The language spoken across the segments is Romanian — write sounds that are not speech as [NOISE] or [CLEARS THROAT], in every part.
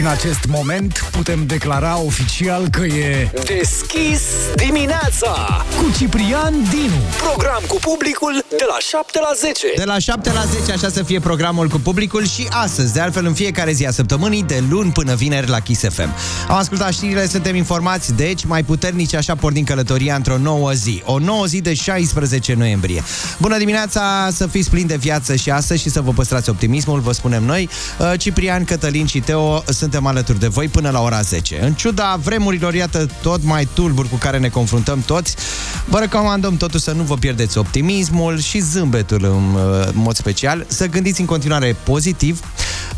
Din acest moment putem declara oficial că e Deschis dimineața cu Ciprian Dinu. Program cu publicul de la 7 la 10 De la 7 la 10, așa să fie programul cu publicul și astăzi, de altfel în fiecare zi a săptămânii, de luni până vineri la Kiss FM. Am ascultat știrile, suntem informați, deci mai puternici așa pornim călătoria într-o nouă zi. O nouă zi de 16 noiembrie. Bună dimineața, să fiți plini de viață și astăzi și să vă păstrați optimismul, vă spunem noi. Uh, Ciprian, Cătălin și Teo suntem alături de voi până la ora 10. În ciuda vremurilor, iată, tot mai tulburi cu care ne confruntăm toți, vă recomandăm totuși să nu vă pierdeți optimismul și zâmbetul în uh, mod special, să gândiți în continuare pozitiv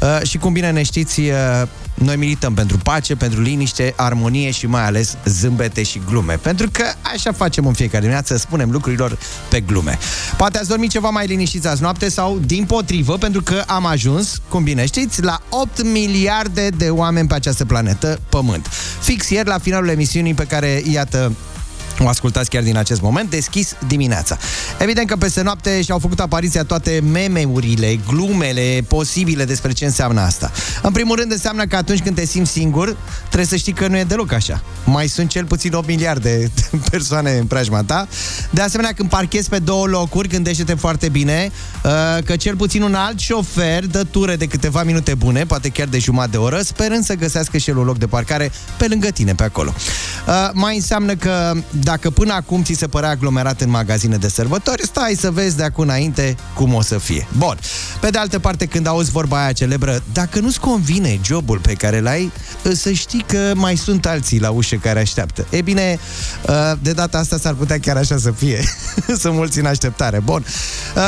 uh, și cum bine ne știți, uh, noi milităm pentru pace, pentru liniște, armonie și mai ales zâmbete și glume. Pentru că așa facem în fiecare dimineață, spunem lucrurilor pe glume. Poate ați dormit ceva mai liniștiți azi noapte sau din potrivă, pentru că am ajuns, cum bine știți, la 8 miliarde de oameni pe această planetă, Pământ. Fix ieri, la finalul emisiunii pe care, iată, o ascultați chiar din acest moment, deschis dimineața. Evident că peste noapte și-au făcut apariția toate meme-urile, glumele posibile despre ce înseamnă asta. În primul rând înseamnă că atunci când te simți singur, trebuie să știi că nu e deloc așa. Mai sunt cel puțin 8 miliarde de [LAUGHS] persoane în preajma ta. De asemenea, când parchezi pe două locuri, gândește-te foarte bine uh, că cel puțin un alt șofer dă ture de câteva minute bune, poate chiar de jumătate de oră, sperând să găsească și el un loc de parcare pe lângă tine, pe acolo. Uh, mai înseamnă că dacă până acum ți se părea aglomerat în magazine de sărbători, stai să vezi de acum înainte cum o să fie. Bun. Pe de altă parte, când auzi vorba aia celebră, dacă nu-ți convine jobul pe care l-ai, să știi că mai sunt alții la ușă care așteaptă. E bine, de data asta s-ar putea chiar așa să fie. [LAUGHS] Sunt mulți în așteptare. Bun.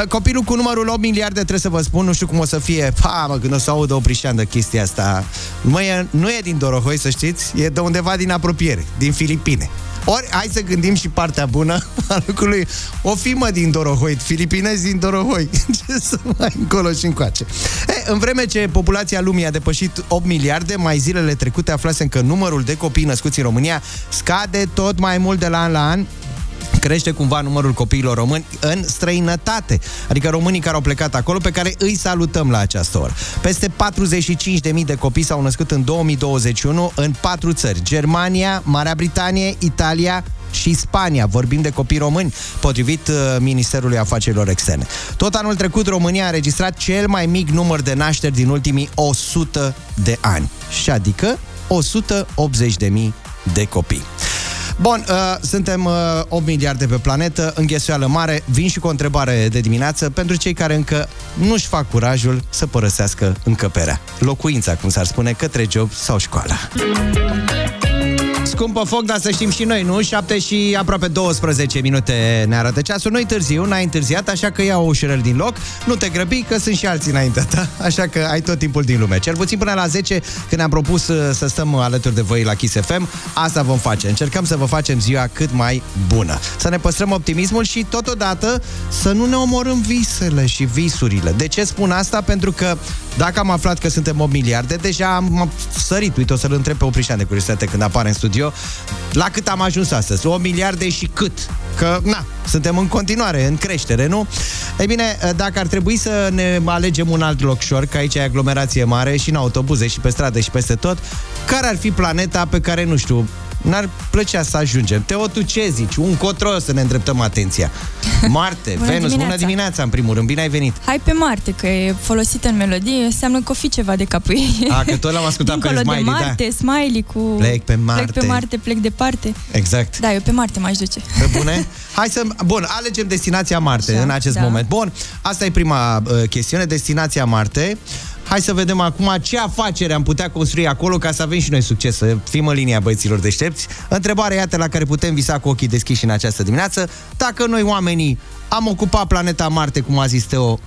Copilul cu numărul 8 miliarde, trebuie să vă spun, nu știu cum o să fie. Pa, mă, când o să aud o prișeandă chestia asta. Mă, e, nu e din Dorohoi, să știți, e de undeva din apropiere, din Filipine. Ori, hai să gândim și partea bună [LAUGHS] a lucrului. O firmă din Dorohoi, filipinezi din Dorohoi. [LAUGHS] Ce să mai încolo și încoace. E, în vreme ce populația lumii a depășit 8 miliarde, mai zilele trecute aflasem că numărul de copii născuți în România scade tot mai mult de la an la an crește cumva numărul copiilor români în străinătate, adică românii care au plecat acolo, pe care îi salutăm la această oră. Peste 45.000 de copii s-au născut în 2021 în patru țări, Germania, Marea Britanie, Italia, și Spania. Vorbim de copii români, potrivit uh, Ministerului Afacerilor Externe. Tot anul trecut, România a înregistrat cel mai mic număr de nașteri din ultimii 100 de ani. Și adică 180.000 de copii. Bun, uh, suntem uh, 8 miliarde pe planetă, înghesuială mare. Vin și cu o întrebare de dimineață pentru cei care încă nu-și fac curajul să părăsească încăperea. Locuința, cum s-ar spune, către job sau școală. Scumpă foc, dar să știm și noi, nu? 7 și aproape 12 minute ne arată ceasul. Noi târziu, n-ai întârziat, așa că ia o ușurel din loc. Nu te grăbi, că sunt și alții înaintea ta, așa că ai tot timpul din lume. Cel puțin până la 10, când ne-am propus uh, să stăm alături de voi la Kiss FM, asta vom face. Încercăm să vă facem ziua cât mai bună. Să ne păstrăm optimismul și totodată să nu ne omorâm visele și visurile. De ce spun asta? Pentru că dacă am aflat că suntem 8 miliarde, deja am sărit. Uite, o să-l întreb pe Oprișan de curiozitate când apare în studio. La cât am ajuns astăzi? 8 miliarde și cât? Că, na, suntem în continuare, în creștere, nu? Ei bine, dacă ar trebui să ne alegem un alt locșor, că aici e aglomerație mare și în autobuze și pe stradă și peste tot, care ar fi planeta pe care, nu știu, n-ar plăcea să ajungem. Teo, tu ce zici? Un cotro să ne îndreptăm atenția. Marte, [LAUGHS] Bună Venus, dimineața. bună dimineața în primul rând, bine ai venit. Hai pe Marte, că e folosită în melodie, înseamnă că o fi ceva de capul ei. A, că tot l-am ascultat pe Dincolo Smiley, de Marte, da. Smiley cu... Plec pe Marte. Plec pe Marte, plec departe. Exact. Da, eu pe Marte m-aș duce. Pe bune? Hai să... Bun, alegem destinația Marte Așa, în acest da. moment. Bun, asta e prima uh, chestiune, destinația Marte. Hai să vedem acum ce afacere am putea construi acolo ca să avem și noi succes, să fim în linia băieților deștepți. Întrebarea, iată, la care putem visa cu ochii deschiși în această dimineață. Dacă noi, oamenii, am ocupat planeta Marte, cum a zis Teo,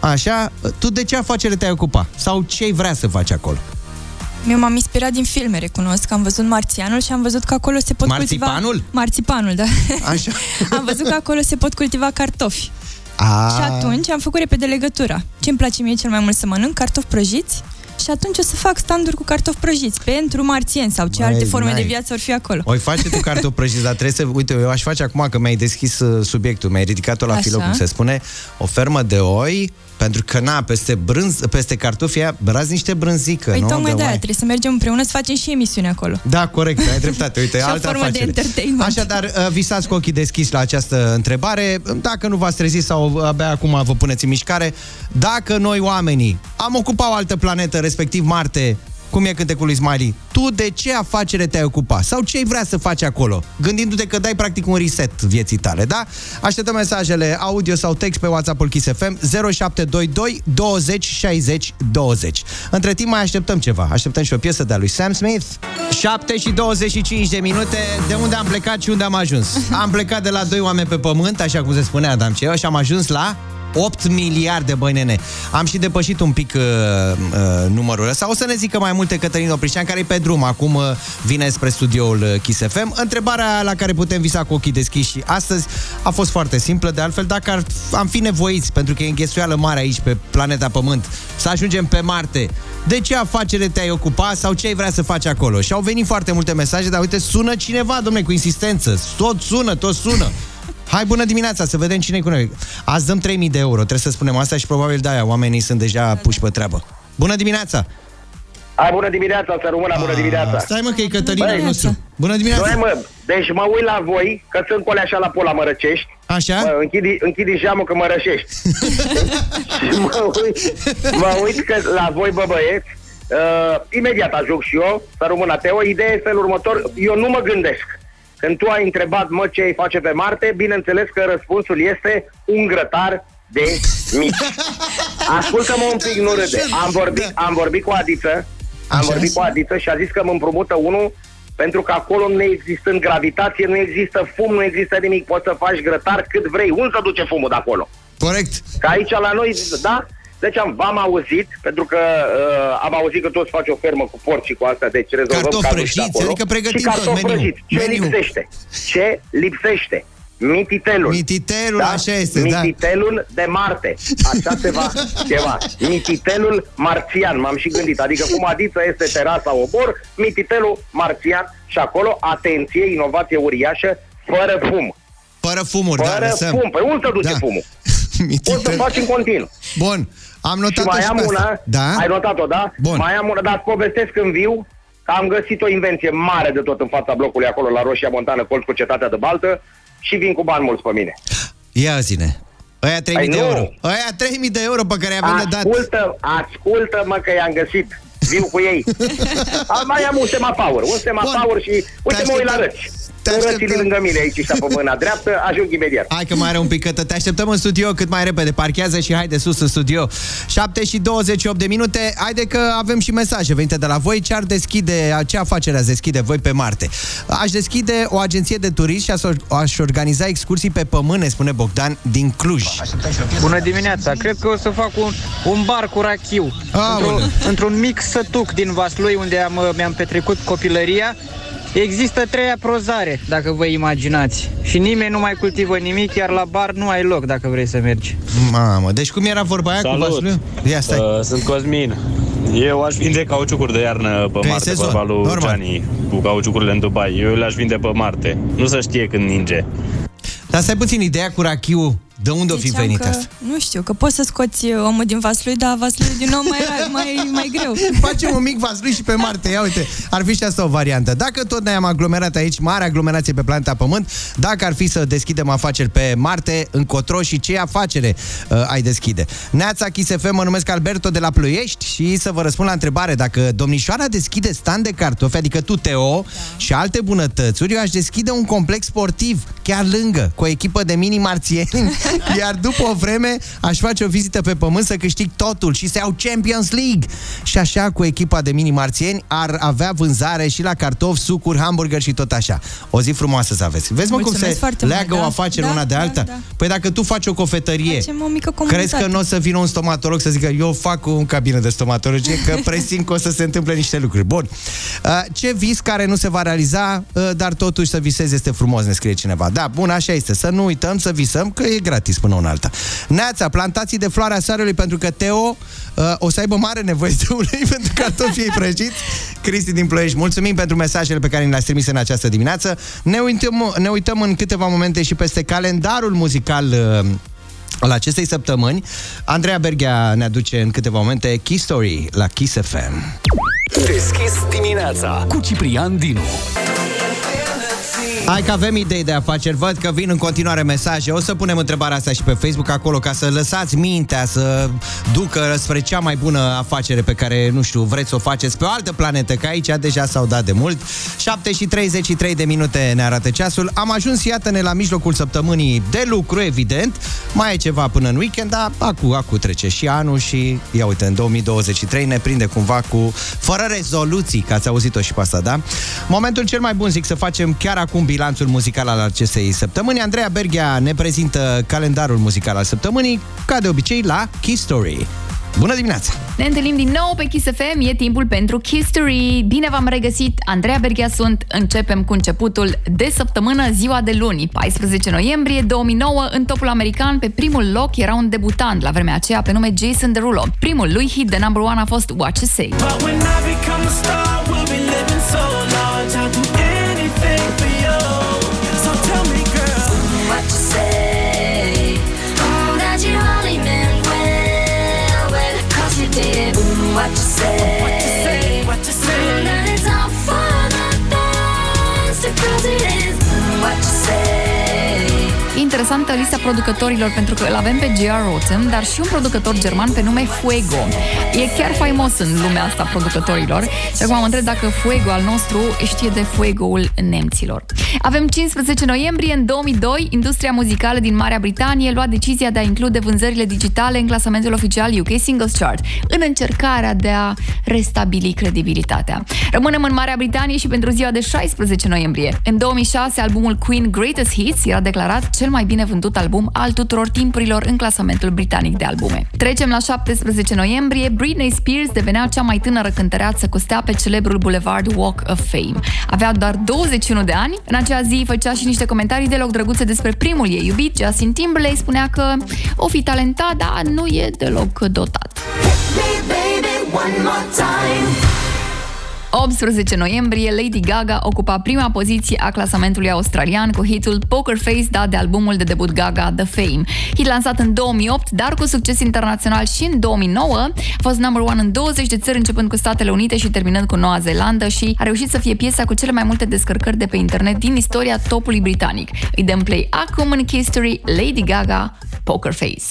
așa, tu de ce afacere te-ai ocupa? Sau ce ai vrea să faci acolo? Eu m-am inspirat din filme, recunosc. Am văzut Marțianul și am văzut că acolo se pot Marțipanul? cultiva... Marțipanul? da. Așa. [LAUGHS] am văzut că acolo se pot cultiva cartofi. A, Și atunci am făcut repede legătura. Ce îmi place mie cel mai mult să mănânc? Cartofi prăjiți și atunci o să fac standuri cu cartofi prăjiți pentru marțieni sau ce Băi, alte forme n-ai. de viață or fi acolo. Oi face tu cartofi prăjiți, dar trebuie să... Uite, eu aș face acum că mi-ai deschis uh, subiectul, mi-ai ridicat-o la Așa. filou, cum se spune, o fermă de oi, pentru că, na, peste, brânz, peste cartofi aia, brazi niște brânzică, Păi nu? tocmai De de aia, mai- trebuie să mergem împreună să facem și emisiune acolo. Da, corect, ai dreptate. Uite, [LAUGHS] Și o altă formă de afacere. entertainment. Așadar, uh, visați cu ochii deschiși la această întrebare. Dacă nu v-ați trezit sau abia acum vă puneți în mișcare, dacă noi oamenii am ocupat o altă planetă, respectiv Marte, cum e cântecul lui Smiley, tu de ce afacere te-ai ocupat? Sau ce ai vrea să faci acolo? Gândindu-te că dai practic un reset vieții tale, da? Așteptăm mesajele audio sau text pe WhatsApp-ul Kiss FM 0722 20 60 20. Între timp mai așteptăm ceva. Așteptăm și o piesă de-a lui Sam Smith. 7 și 25 de minute. De unde am plecat și unde am ajuns? Am plecat de la doi oameni pe pământ, așa cum se spunea Adam Ceo, și am ajuns la 8 miliarde, băi nene. Am și depășit un pic uh, uh, numărul ăsta. O să ne zică mai multe Cătălin Oprișan, care e pe drum. Acum uh, vine spre studioul uh, Kiss FM. Întrebarea la care putem visa cu ochii deschiși și astăzi a fost foarte simplă. De altfel, dacă ar, am fi nevoiți, pentru că e înghesuială mare aici pe planeta Pământ, să ajungem pe Marte, de ce afacere te-ai ocupa sau ce ai vrea să faci acolo? Și au venit foarte multe mesaje, dar uite, sună cineva, domnule, cu insistență. Tot sună, tot sună. Hai, bună dimineața, să vedem cine e cu noi. Azi dăm 3000 de euro, trebuie să spunem asta și probabil de-aia oamenii sunt deja puși pe treabă. Bună dimineața! Hai, bună dimineața, să rămână bună dimineața. Stai mă că e Cătălina Băi, nostru. Bună dimineața! Noi, mă, deci mă uit la voi, că sunt cole așa la pola mărăcești. Așa? Mă, închidi, închidi geamul că mă rășești. [LAUGHS] și mă uit, mă uit că la voi, bă băieți, uh, imediat ajung și eu, să rămână Teo. Ideea este felul următor, eu nu mă gândesc. Când tu ai întrebat, mă, ce ai face pe Marte, bineînțeles că răspunsul este un grătar de mici. [LAUGHS] Ascultă-mă un pic, nu râde. Am vorbit, am vorbit cu Adiță, am Așa. vorbit cu Adiță și a zis că mă împrumută unul pentru că acolo nu existând gravitație, nu există fum, nu există nimic, poți să faci grătar cât vrei. Unde se duce fumul de acolo? Corect. Că aici la noi, da? Deci am, v-am auzit, pentru că uh, am auzit că toți faci o fermă cu porci și cu asta, deci rezolvăm Cartofi cazul și de prăjiți, acolo. adică pregătim și tot, cartofi meniu. prăjiți. Ce Meniu. lipsește? Ce lipsește? Mititelul. Mititelul, așa este, da. Mititelul de Marte. Așa se va [LAUGHS] ceva. Mititelul marțian, m-am și gândit. Adică cum adiță este terasa obor, mititelul marțian și acolo, atenție, inovație uriașă, fără fum. Fără fumuri, da, Fără lăsăm. fum. Păi unde se duce Da. fumul? [LAUGHS] Mititel. O să faci în continuu. Bun, am Și notat-o mai și am pe una, asta. Da? ai notat-o, da? Bun. Mai am una, dar îți povestesc în viu că am găsit o invenție mare de tot în fața blocului acolo la Roșia Montană, colț cu cetatea de Baltă și vin cu bani mulți pe mine. Ia zine. Aia 3000 de Păi nu. euro. Aia 3000 de euro pe care avem de dat. Ascultă, ascultă-mă că i-am găsit. Viu cu ei. A, [LAUGHS] mai am un semafor, un semafor Bun. și uite Te mă uit la așteptăm. răci. Te Cu rățile așteptăm. lângă mine aici și pe mâna dreaptă, ajung imediat. Hai că mai are un pic cătă. Te așteptăm în studio cât mai repede. Parchează și hai de sus în studio. 7 și 28 de minute. Haide că avem și mesaje venite de la voi. Ce ar deschide, ce afacere ați deschide voi pe Marte? Aș deschide o agenție de turism și aș, aș organiza excursii pe pământ, ne spune Bogdan, din Cluj. Bună dimineața! Cred că o să fac un, un bar cu rachiu. Aoleu. Într-un, într-un mic sătuc din Vaslui, unde am, mi-am petrecut copilăria, există trei aprozare, dacă vă imaginați. Și nimeni nu mai cultivă nimic, iar la bar nu ai loc dacă vrei să mergi. Mamă, deci cum era vorba aia cu Salut! Vaslu? Ia stai. Uh, sunt Cosmin. Eu aș vinde cauciucuri de iarnă pe Că e Marte, sezon, vorba lui normal. Gianni, cu cauciucurile în Dubai. Eu le-aș vinde pe Marte. Nu să știe când ninge. Dar stai puțin, ideea cu rachiu, de unde o fi Ziceam venit că, asta? Nu știu, că poți să scoți uh, omul din Vaslui, dar Vaslui din nou mai, [LAUGHS] mai, mai greu. Facem un mic vaslui și pe Marte. Ia uite, ar fi și asta o variantă. Dacă tot ne-am aglomerat aici, mare aglomerație pe planeta Pământ, dacă ar fi să deschidem afaceri pe Marte, încotro și ce afacere uh, ai deschide? Neața Kiss FM, mă numesc Alberto de la Ploiești și să vă răspund la întrebare. Dacă domnișoara deschide stand de cartofi, adică tu, Teo, da. și alte bunătățuri, eu aș deschide un complex sportiv chiar lângă, cu o echipă de mini-marțieni, [LAUGHS] [LAUGHS] iar după o vreme aș face o vizită pe pământ să câștig totul și să iau Champions League. Și așa, cu echipa de mini-marțieni, ar avea vânzare și la cartofi, sucuri, hamburger și tot așa. O zi frumoasă să aveți. Vezi, mă, cum Mulțumesc se foarte mult, leagă o da. afacere Da, una de da, alta? da. Păi dacă tu faci o cofetărie, Facem o mică comunitate. crezi că nu o să vină un stomatolog să zică eu fac un cabină de stomatologie, că [LAUGHS] presimt că o să se întâmple niște lucruri. Bun. Uh, Ce vis care nu se va realiza, uh, dar totuși să visezi este frumos, ne scrie cineva. Da, bun, așa este. Să nu uităm să visăm că e gratis. Gratis până una alta. Neața, plantații de floarea soarelui pentru că Teo uh, o să aibă mare nevoie de ulei [LAUGHS] pentru cartofii prăjiți. Cristi din Ploiești, mulțumim pentru mesajele pe care ni le-ați trimis în această dimineață. Ne uităm, ne uităm în câteva momente și peste calendarul muzical uh, al acestei săptămâni. Andreea Berghea ne aduce în câteva momente Key Story la Kiss FM. Deschis dimineața Cu Ciprian Dinu. Hai că avem idei de afaceri, văd că vin în continuare mesaje. O să punem întrebarea asta și pe Facebook acolo ca să lăsați mintea să ducă spre cea mai bună afacere pe care, nu știu, vreți să o faceți pe o altă planetă, că aici deja s-au dat de mult. 7 și 33 de minute ne arată ceasul. Am ajuns, iată-ne, la mijlocul săptămânii de lucru, evident. Mai e ceva până în weekend, dar acu, acu trece și anul și, ia uite, în 2023 ne prinde cumva cu fără rezoluții, că ați auzit-o și pe asta, da? Momentul cel mai bun, zic, să facem chiar acum bilanțul muzical al acestei săptămâni. Andreea Berghea ne prezintă calendarul muzical al săptămânii, ca de obicei, la Key Story. Bună dimineața! Ne întâlnim din nou pe Kiss FM, e timpul pentru History. Bine v-am regăsit, Andreea Berghia sunt. Începem cu începutul de săptămână, ziua de luni, 14 noiembrie 2009, în topul american, pe primul loc era un debutant la vremea aceea pe nume Jason Derulo. Primul lui hit de number one a fost What You Say. What you say. what you say, what you Mm, say. that it's all for the best, because it is. Mm, what you say. Interesantă lista producătorilor pentru că îl avem pe J.R. Rotem, dar și un producător german pe nume Fuego. E chiar faimos în lumea asta producătorilor. Și acum mă întreb dacă Fuego al nostru știe de Fuego-ul nemților. Avem 15 noiembrie în 2002, industria muzicală din Marea Britanie lua decizia de a include vânzările digitale în clasamentul oficial UK Singles Chart, în încercarea de a restabili credibilitatea. Rămânem în Marea Britanie și pentru ziua de 16 noiembrie. În 2006, albumul Queen Greatest Hits era declarat cel mai bine vândut album al tuturor timpurilor în clasamentul britanic de albume. Trecem la 17 noiembrie, Britney Spears devenea cea mai tânără cântăreață cu stea pe celebrul Boulevard Walk of Fame. Avea doar 21 de ani, în acea zi făcea și niște comentarii deloc drăguțe despre primul ei iubit, Justin Timberlake, spunea că o fi talentat, dar nu e deloc dotat. Hey, baby, one more time. 18 noiembrie, Lady Gaga ocupa prima poziție a clasamentului australian cu hitul Poker Face dat de albumul de debut Gaga, The Fame. Hit lansat în 2008, dar cu succes internațional și în 2009, a fost number one în 20 de țări, începând cu Statele Unite și terminând cu Noua Zeelandă și a reușit să fie piesa cu cele mai multe descărcări de pe internet din istoria topului britanic. Îi dăm play acum în History, Lady Gaga, Poker Face.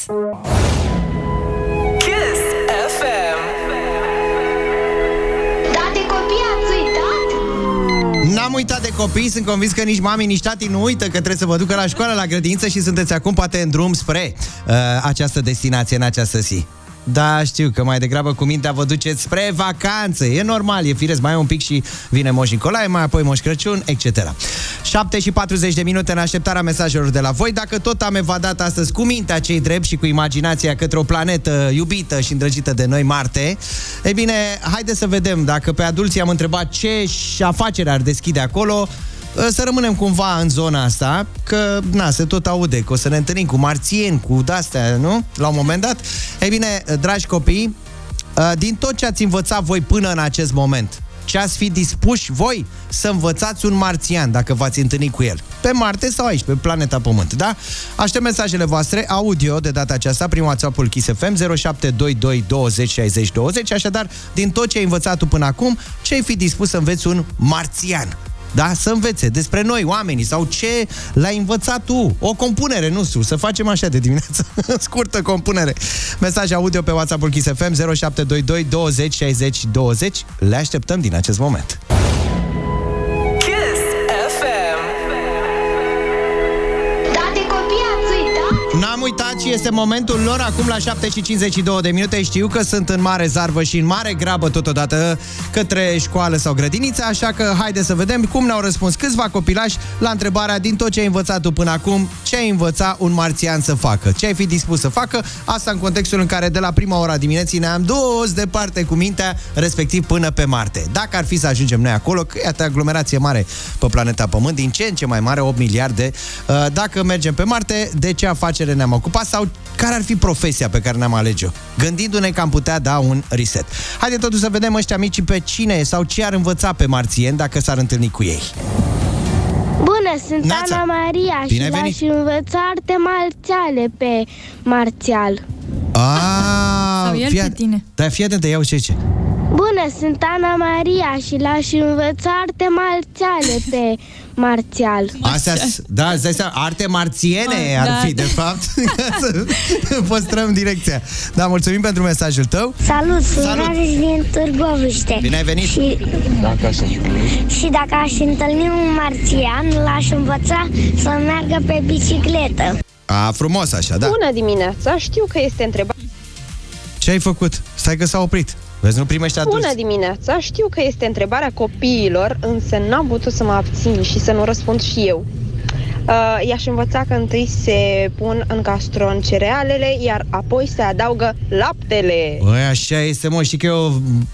N-am uitat de copii, sunt convins că nici mami, nici tati nu uită că trebuie să vă ducă la școală, la grădiniță și sunteți acum poate în drum spre uh, această destinație în această zi. Da, știu că mai degrabă cu mintea vă duceți spre vacanță. E normal, e firesc, mai e un pic și vine Moș Nicolae, mai apoi Moș Crăciun, etc. 7 și 40 de minute în așteptarea mesajelor de la voi. Dacă tot am evadat astăzi cu mintea cei drept și cu imaginația către o planetă iubită și îndrăgită de noi, Marte, e bine, haide să vedem. Dacă pe adulții am întrebat ce afacere ar deschide acolo, să rămânem cumva în zona asta, că, na, se tot aude, că o să ne întâlnim cu marțieni, cu de-astea, nu? La un moment dat. Ei bine, dragi copii, din tot ce ați învățat voi până în acest moment, ce ați fi dispuși voi să învățați un marțian dacă v-ați întâlnit cu el. Pe Marte sau aici, pe planeta Pământ, da? Aștept mesajele voastre, audio de data aceasta, prin WhatsApp-ul Kiss FM 0722 20 60 20, așadar, din tot ce ai învățat tu până acum, ce ai fi dispus să înveți un marțian? Da? Să învețe despre noi, oamenii, sau ce l-ai învățat tu. O compunere, nu știu, să facem așa de dimineață. [LAUGHS] Scurtă compunere. Mesaj audio pe WhatsApp-ul Kiss FM 0722 20 60 20. Le așteptăm din acest moment. Kiss FM. Da, de copii ați uitat? N-am uitat și este momentul lor acum la 7 și 52 de minute. Știu că sunt în mare zarvă și în mare grabă totodată către școală sau grădiniță, așa că haide să vedem cum ne-au răspuns câțiva copilași la întrebarea din tot ce ai învățat tu până acum, ce ai învăța un marțian să facă? Ce ai fi dispus să facă? Asta în contextul în care de la prima ora dimineții ne-am dus departe cu mintea, respectiv până pe Marte. Dacă ar fi să ajungem noi acolo, că iată aglomerație mare pe planeta Pământ, din ce în ce mai mare, 8 miliarde, uh, dacă mergem pe Marte, de ce afacere ne-am ocupat sau care ar fi profesia pe care ne-am alege-o, gândindu-ne că am putea da un reset. Haideți totuși să vedem ăștia mici pe cine sau ce ar învăța pe marțieni dacă s-ar întâlni cu ei. Bună, sunt Neața. Ana Maria Bine ai și venit. l-aș învăța arte marțiale pe marțial. Ah, Sau el fii pe at- tine. Da, fii atent, iau ce ce. Bună, sunt Ana Maria și l-aș învăța arte marțiale pe marțial. Astea, da, îți dai seama, arte marțiene Ma, ar da, fi, de da. fapt, să [LAUGHS] păstrăm direcția. Da, mulțumim pentru mesajul tău. Salut, sunt Salut. Rareș din Târgoviște. Bine ai venit. Și, și dacă aș întâlni un marțian, l-aș învăța să meargă pe bicicletă. A, frumos așa, da. Bună dimineața, știu că este întrebarea. Ce ai făcut? Stai că s-a oprit. Vezi, nu primești adulți. Bună dimineața, știu că este întrebarea copiilor, însă n-am putut să mă abțin și să nu răspund și eu. Uh, i-aș învăța că întâi se pun în castron cerealele, iar apoi se adaugă laptele. Băi, așa este, mă, știi că e o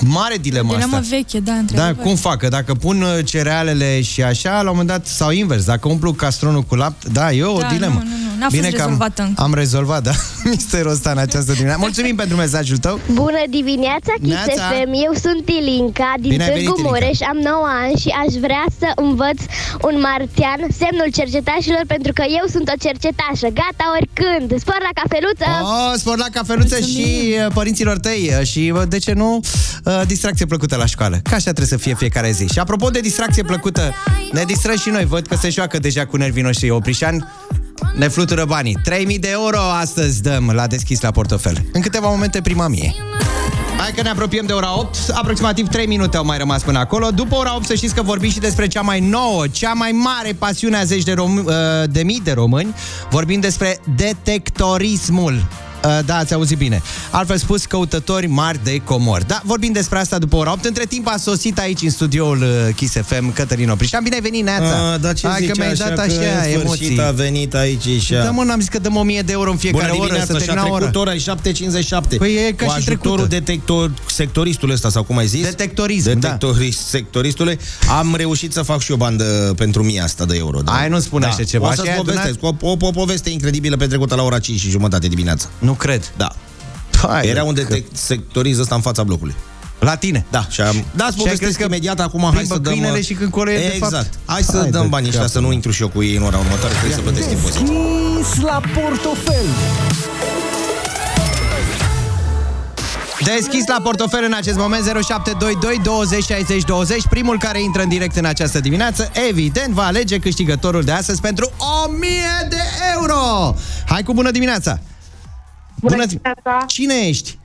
mare dilemă Dilemă asta. veche, da, Da, într-adevăr. cum fac? Că dacă pun uh, cerealele și așa, la un moment dat, sau invers, dacă umplu castronul cu lapte, da, e o Da, dilemă. nu, nu, nu, n-a fost că am, rezolvată încă. am rezolvat, da, [LAUGHS] misterul ăsta în această dimineață. Mulțumim pentru mesajul tău. Bună dimineața, Kiss Neața. FM. Eu sunt Ilinca din Bine ai venit, Târgu Ilinca. Mureș, am 9 ani și aș vrea să învăț un marțian, semnul cercetașilor, pentru că eu sunt o cercetașă. Gata oricând. Spor la cafeluță! Oh, spor la cafeluță și uh, părinților tăi uh, și, uh, de ce nu, uh, distracție plăcută la școală. Că așa trebuie să fie fiecare zi. Și apropo de distracție plăcută, ne distrăm și noi. Văd că se joacă deja cu nervii noștri. Oprișan ne flutură banii. 3000 de euro astăzi dăm la deschis la portofel. În câteva momente prima mie. Hai că ne apropiem de ora 8, aproximativ 3 minute au mai rămas până acolo. După ora 8 să știți că vorbim și despre cea mai nouă, cea mai mare pasiune a zeci de, rom- uh, de mii de români. Vorbim despre detectorismul. Uh, Da, ați auzit bine. Altfel spus, căutători mari de comori. Da, vorbim despre asta după ora 8. Între timp a sosit aici în studioul uh, Kiss FM Cătălin Oprișan. Bine ai venit, Neața! A, dar ce Hai că zice mi-ai așa dat că așa în sfârșit emoții. a venit aici și Da, mă, n-am zis că dăm 1000 de euro în fiecare Bună oră dimineața, să și-a termina trecut ora. ora, e 7.57. Păi e ca Cu și ajutorul trecută. detector, sectoristul ăsta, sau cum ai zis? Detectorism, da. Detectorist, sectoristule, am reușit să fac și o bandă pentru mie asta de euro. Da? Hai, nu spune așa ceva. O Și să-ți ai povestesc. O, o, o, poveste incredibilă petrecută la ora 5 și jumătate dimineața. Nu cred. Da. Hai, Era un că- detect sectorist ăsta în fața blocului. La tine? Da, și am... Da, îți Și ai povestesc crezut că imediat acum, hai plimbă să dăm... câinele și când colo e, de Exact. fapt? Hai să Hai dăm de banii ăștia, capul să nu intru și eu cu ei în ora următoare, trebuie să plătesc impozit. Kiss la portofel. Deschis la portofel în acest moment 0722 20 60 20 Primul care intră în direct în această dimineață Evident va alege câștigătorul de astăzi Pentru 1000 de euro Hai cu bună dimineața Bună dimineața! Cine ești?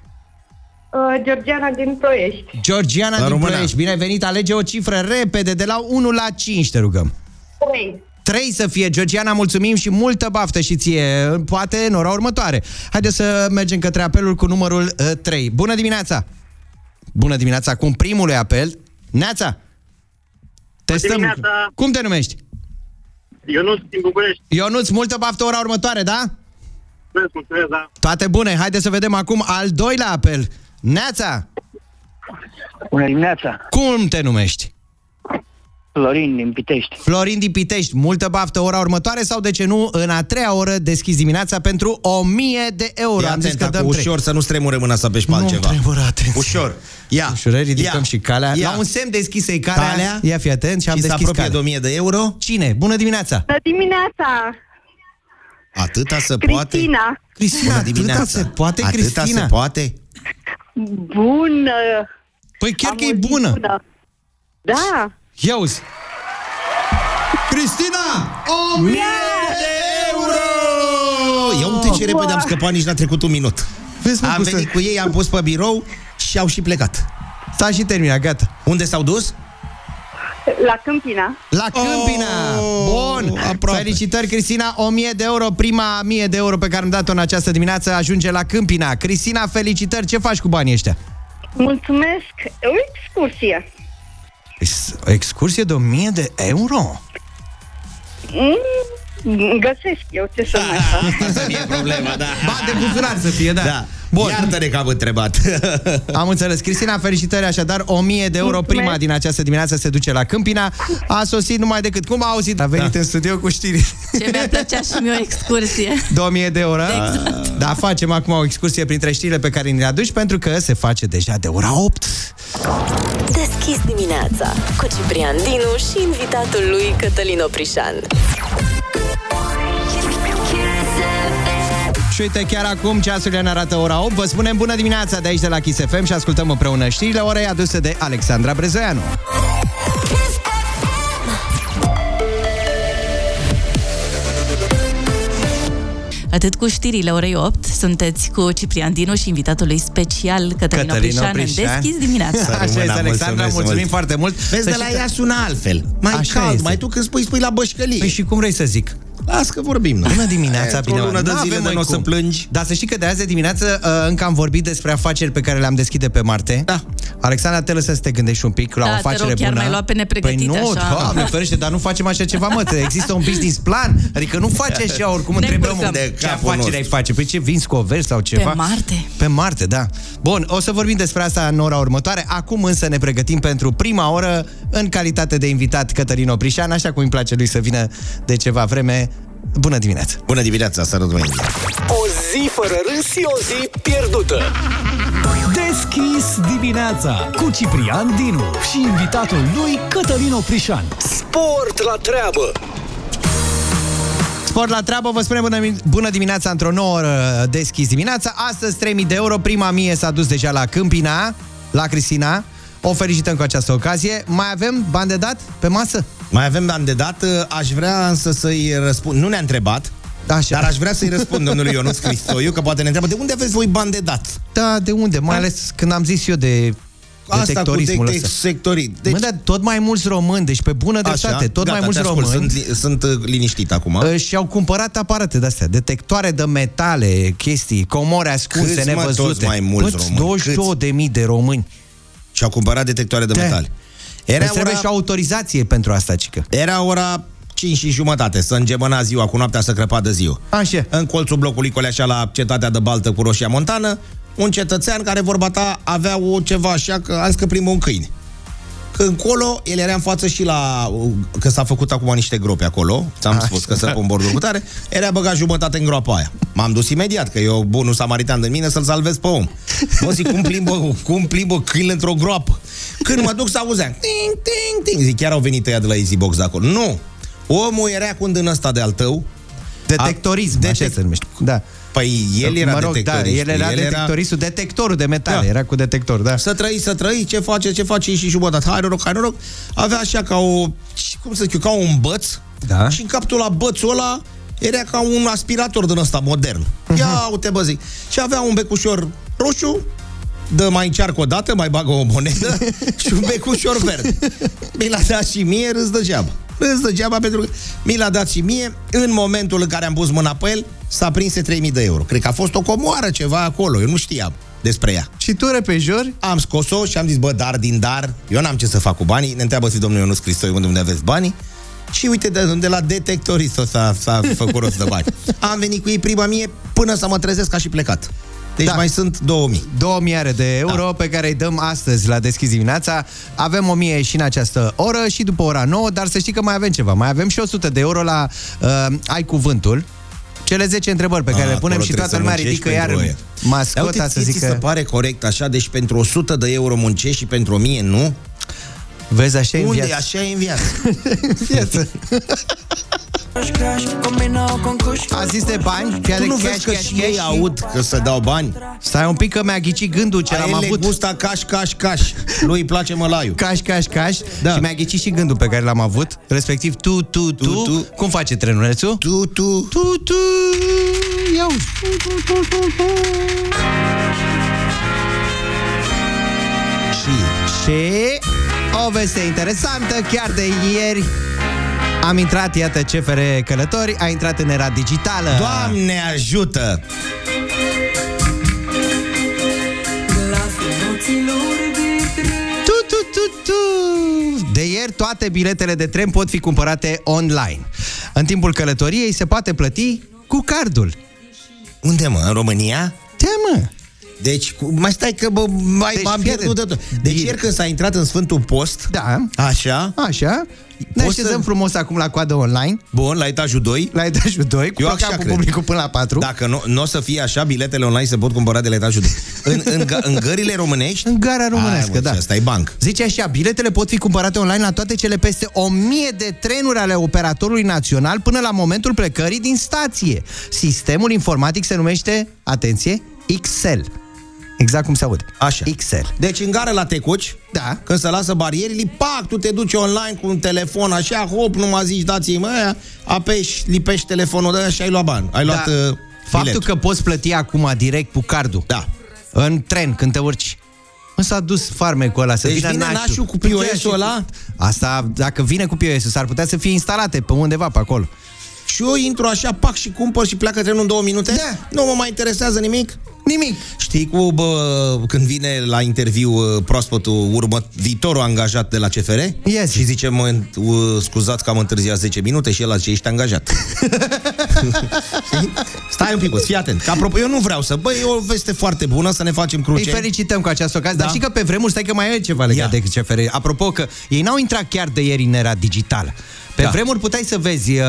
Uh, Georgiana din Ploiești. Georgiana La din română. Ploiești Bine ai venit, alege o cifră repede De la 1 la 5 te rugăm 3. 3 să fie, Georgiana, mulțumim și multă baftă și ție, poate în ora următoare. Haideți să mergem către apelul cu numărul uh, 3. Bună dimineața! Bună dimineața, acum primului apel. Neața! Testăm. dimineața! Cum te numești? Ionuț din București. Ionuț, multă baftă ora următoare, da? Mulțumesc, mulțumesc, da. Toate bune, haideți să vedem acum al doilea apel. Neața! Bună dimineața! Cum te numești? Florin din Pitești. Florin din Pitești, multă baftă ora următoare sau de ce nu, în a treia oră deschis dimineața pentru 1000 de euro. Ia Am zis atent, că acum, dăm trei. ușor să nu stremure mâna să apeși pe Nu altceva. tremură, atenție. Ușor. Ia. Ușor, ridicăm Ia. și calea. Ia. La un semn deschisă-i calea. Calea. Ia fi atent și am Și se deschis apropie calea. de 1000 de euro. Cine? Bună dimineața! Bună dimineața! Atâta se poate. Cristina! Cristina, Bună atâta dimineața. se poate, Atâta Cristina? se poate. Bună! Păi chiar Am că e o zi bună. bună. Da! Ia uzi. Cristina! 1000 de euro! Ia uite ce repede am scăpat, nici n-a trecut un minut. Vezi, mă, am cum să- venit cu ei, am pus pe birou și au și plecat. S-a și terminat, gata. Unde s-au dus? La Câmpina. La Câmpina! Bun! Oh, aproape. Felicitări, Cristina! 1000 de euro, prima 1000 de euro pe care am dat-o în această dimineață ajunge la Câmpina. Cristina, felicitări! Ce faci cu banii ăștia? Mulțumesc! O excursie. Ex- O excursie de 1000 de euro? Mm, găsesc eu ce să mai fac. [LAUGHS] Asta să fie problema, da. Ba de buzunar să fie, da. Da. Bun. Iartă-ne că am întrebat. [LAUGHS] Am înțeles. Cristina, felicitări așadar. 1000 de euro Mulțumesc. prima din această dimineață se duce la Câmpina. A sosit numai decât. Cum a auzit? A venit da. în studio cu știri. Ce mi-ar plăcea și mie o excursie. 2000 de euro. Exact. Da, facem acum o excursie printre știrile pe care ni le aduci pentru că se face deja de ora 8. Deschis dimineața cu Ciprian Dinu și invitatul lui Cătălin Oprișan. Și uite, chiar acum ceasurile ne arată ora 8. Vă spunem bună dimineața de aici de la Kiss FM și ascultăm împreună știrile orei aduse de Alexandra Brezoianu. Atât cu știrile orei 8, sunteți cu Ciprian Dinu și invitatul lui special Cătălin Cătălin Oprișan în Oprișan. Deschis dimineața. Așa este, Alexandra, mulțumim foarte mult. Vezi, Să de știi la că- ea sună altfel. Mai Așa cald, este. mai tu când spui, spui la bășcălie. Păi și cum vrei să zic? Las că vorbim, nu? Bună dimineața, Într-o bine. lună de Nu zile avem de noi n-o să cum. plângi. Dar să știi că de azi de dimineață uh, încă am vorbit despre afaceri pe care le-am deschide pe Marte. Da. Alexandra, te lăsă să te gândești un pic la Da, o te afacere rog, chiar bună. m-ai luat pe nepregătite, Păi nu, așa. doamne ferește, dar nu facem așa ceva, mă. Există un business plan. Adică nu faci așa oricum [LAUGHS] Ne întrebăm încurcăm. de ce capul afacere nostru. ai face. Păi ce, vinzi coveri sau ceva? Pe Marte. Pe Marte, da. Bun, o să vorbim despre asta în ora următoare. Acum însă ne pregătim pentru prima oră în calitate de invitat Cătălin Oprișan, așa cum îmi place lui să vină de ceva vreme. Bună dimineața! Bună dimineața, sărut mâine. O zi fără râs și o zi pierdută. Deschis dimineața cu Ciprian Dinu și invitatul lui Cătălin Oprișan. Sport la treabă. Sport la treabă, vă spunem bună, bună dimineața într-o nouă oră deschis dimineața. Astăzi 3000 de euro, prima mie s-a dus deja la Câmpina, la Cristina. O felicităm cu această ocazie. Mai avem bani de dat pe masă? Mai avem bani de dat, aș vrea însă să-i răspund. Nu ne-a întrebat, Așa. dar aș vrea să-i răspund domnului Ionuț Cristoiu, că poate ne întreabă de unde aveți voi bani de dat? Da, de unde? Mai ales când am zis eu de Asta cu detectorismul ăsta. detectorii. Deci, mă, dar tot mai mulți români, deci pe bună dreptate, tot gata, mai mulți te ascult, români Sunt, li- sunt uh, liniștit acum. uh, și-au cumpărat aparate de-astea, detectoare de metale, chestii, comore ascunse, Câți, mă, nevăzute. toți mai mulți Câți? români? 22 de mii de români. Și-au cumpărat detectoare de Da. metale. Era Era trebuie ora, și autorizație pentru asta, cică. era ora 5 și jumătate, să îngemăna ziua cu noaptea să crăpa de ziua. Așa. În colțul blocului Coleașa la cetatea de Baltă cu Roșia Montană, un cetățean care, vorba ta, avea o ceva așa că azi că primă un câine. Încolo, el era în față și la... Că s-a făcut acum niște gropi acolo, ți-am Așa. spus că să pun bordul cu tare, era băgat jumătate în groapa aia. M-am dus imediat, că eu, bunul samaritan de mine, să-l salvez pe om. Mă zic, cum plimbă, cum plimbă câinele într-o groapă? Când mă duc, să auzeam, ting, ting, ting. Zic, chiar au venit ăia de la Easy Box de acolo. Nu! Omul era cu un din ăsta de al tău, Detectorism, A- așa detec- se numește. Da. Păi el era mă rog, da, detectorist. el era detectoristul, detectorul de metale, Da. era cu detector, da. Să trăi, să trăi, ce face, ce face și jumătate. Hai noroc, hai noroc. Avea așa ca o, cum să zic eu, ca un băț. Da. Și în capul la bățul ăla era ca un aspirator din ăsta modern. Mhm. Ia uite bă zic. Și avea un becușor roșu, dă mai încearcă o dată, mai bagă o monedă [LAUGHS] și un becușor verde. Mi l-a dat și mie, râs degeaba. Râs degeaba pentru că mi l-a dat și mie. În momentul în care am pus mâna pe el, s-a prins 3000 de euro. Cred că a fost o comoară ceva acolo, eu nu știam despre ea. Și tu repejori? Am scos-o și am zis, bă, dar din dar, eu n-am ce să fac cu banii. Ne întreabă și domnul Ionuț Cristoi unde unde aveți banii. Și uite, de, de la detectorist s-a, s-a făcut rost de bani. Am venit cu ei prima mie până să mă trezesc ca și plecat. Deci Da. mai sunt 2000. 2000 are de euro da. pe care îi dăm astăzi la Deschis dimineața. Avem 1000 și în această oră și după ora 9, dar să știi că mai avem ceva. Mai avem și 100 de euro la uh, Ai Cuvântul. Cele 10 întrebări pe care A, le punem acolo și trebuie toată să lumea muncești ridică iar pentru aia. Dar mascota uite, să ție ți zică... se pare corect așa, deci pentru 100 de euro muncești și pentru 1000 nu? Vezi, așa e în Unde? viață. Așa e în viață. [LAUGHS] viață. [LAUGHS] A zis de bani, chiar Tu de nu cash, vezi că cash, și cash ei aud că să dau bani? Stai un pic că mi-a ghicit gândul ce A l-am el le avut. gusta cash, cash, cash. Lui îi place mălaiul. Caș, caș, caș Da. Și mi-a ghicit și gândul pe care l-am avut Respectiv tu, tu, tu, Tu, tu. Cum face trenulețul? Tu, tu. Tu, tu Ia uzi. Și Și o veste interesantă Chiar de ieri am intrat, iată, CFR Călători A intrat în era digitală Doamne ajută! Tu, tu, tu, tu. De ieri toate biletele de tren pot fi cumpărate online În timpul călătoriei se poate plăti cu cardul Unde mă? În România? Da, mă Deci, cu- mai stai că bă, mai Deci, deci, am fii pierdut de atent. tot. Deci ieri când s-a intrat în Sfântul Post, Da. așa, Așa. Ne Poți așezăm să- frumos acum la coadă online, bun, la etajul 2, la etajul 2, cu Eu Eu așa cu cred. publicul până la 4. dacă nu, nu o să fie așa, biletele online se pot cumpăra de la etajul 2. În, în, ga- în gările românești? În gara românească, Hai, mă, da. și Asta e banc. Zice așa, biletele pot fi cumpărate online la toate cele peste 1000 de trenuri ale operatorului național până la momentul plecării din stație. Sistemul informatic se numește, atenție, XL. Exact cum se aude. Așa. XL. Deci în gară la Tecuci, Da. când se lasă barierile, pac, tu te duci online cu un telefon așa, hop, nu mă zici, dați-i mă aia, apeși, lipești telefonul de aia și ai luat bani. Ai luat Da. uh, Faptul biletul. că poți plăti acum direct cu cardul Da. în tren când te urci. Mă, s-a dus farmecul ăla să Deci vină vine nașul. nașul cu Păi POS-ul ce, și- ăla? Asta, dacă vine cu POS-ul, s-ar putea să fie instalate pe undeva pe acolo. Și eu intru așa, pac și cumpăr și pleacă trenul în două minute? Da. Nu mă mai interesează nimic? Nimic. Știi cu, bă, când vine la interviu uh, proaspătul, urmă, viitorul angajat de la CFR? Yes. Și zice, mă, uh, scuzați că am întârziat 10 minute și el zice, ești angajat. Știi? [LAUGHS] Stai un pic, fii atent. Că apropo, eu nu vreau să, băi, e o veste foarte bună să ne facem Îi cruce. felicităm cu această ocazie, da. Da. dar și că pe vremuri, stai că mai e ceva legat Ia. de CFR. Apropo că ei n-au intrat chiar de ieri în era digitală. Pe da. Da. vremuri puteai să vezi uh,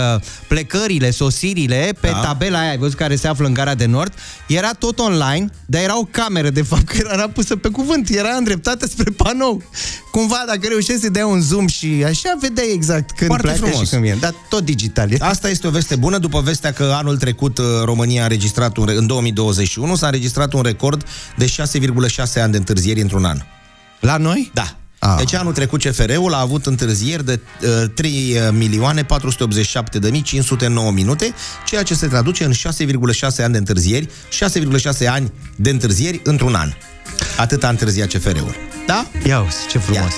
plecările, sosirile pe Da. tabela aia, ai văzut, care se află în gara de nord. Era tot online, dar era o cameră, de fapt, [LAUGHS] că era pusă pe cuvânt. Era îndreptată spre panou. Cumva, dacă reușeai să dai un zoom și așa, vedeai exact când Foarte pleacă frumos. și când vine. Dar tot digital. E. [LAUGHS] Asta este o veste bună după vestea că anul trecut uh, România a înregistrat un, re- în 2021 s-a înregistrat un record de 6,6 ani de întârzieri într-un an. La noi? Da. Ah. Deci anul trecut CFR-ul a avut întârzieri de uh, 3 milioane 487 de mii 509 minute, ceea ce se traduce în 6,6 ani de întârzieri, 6,6 ani de întârzieri într-un an. Atât a întârziat CFR-ul. Da? Ia uzi, ce frumos.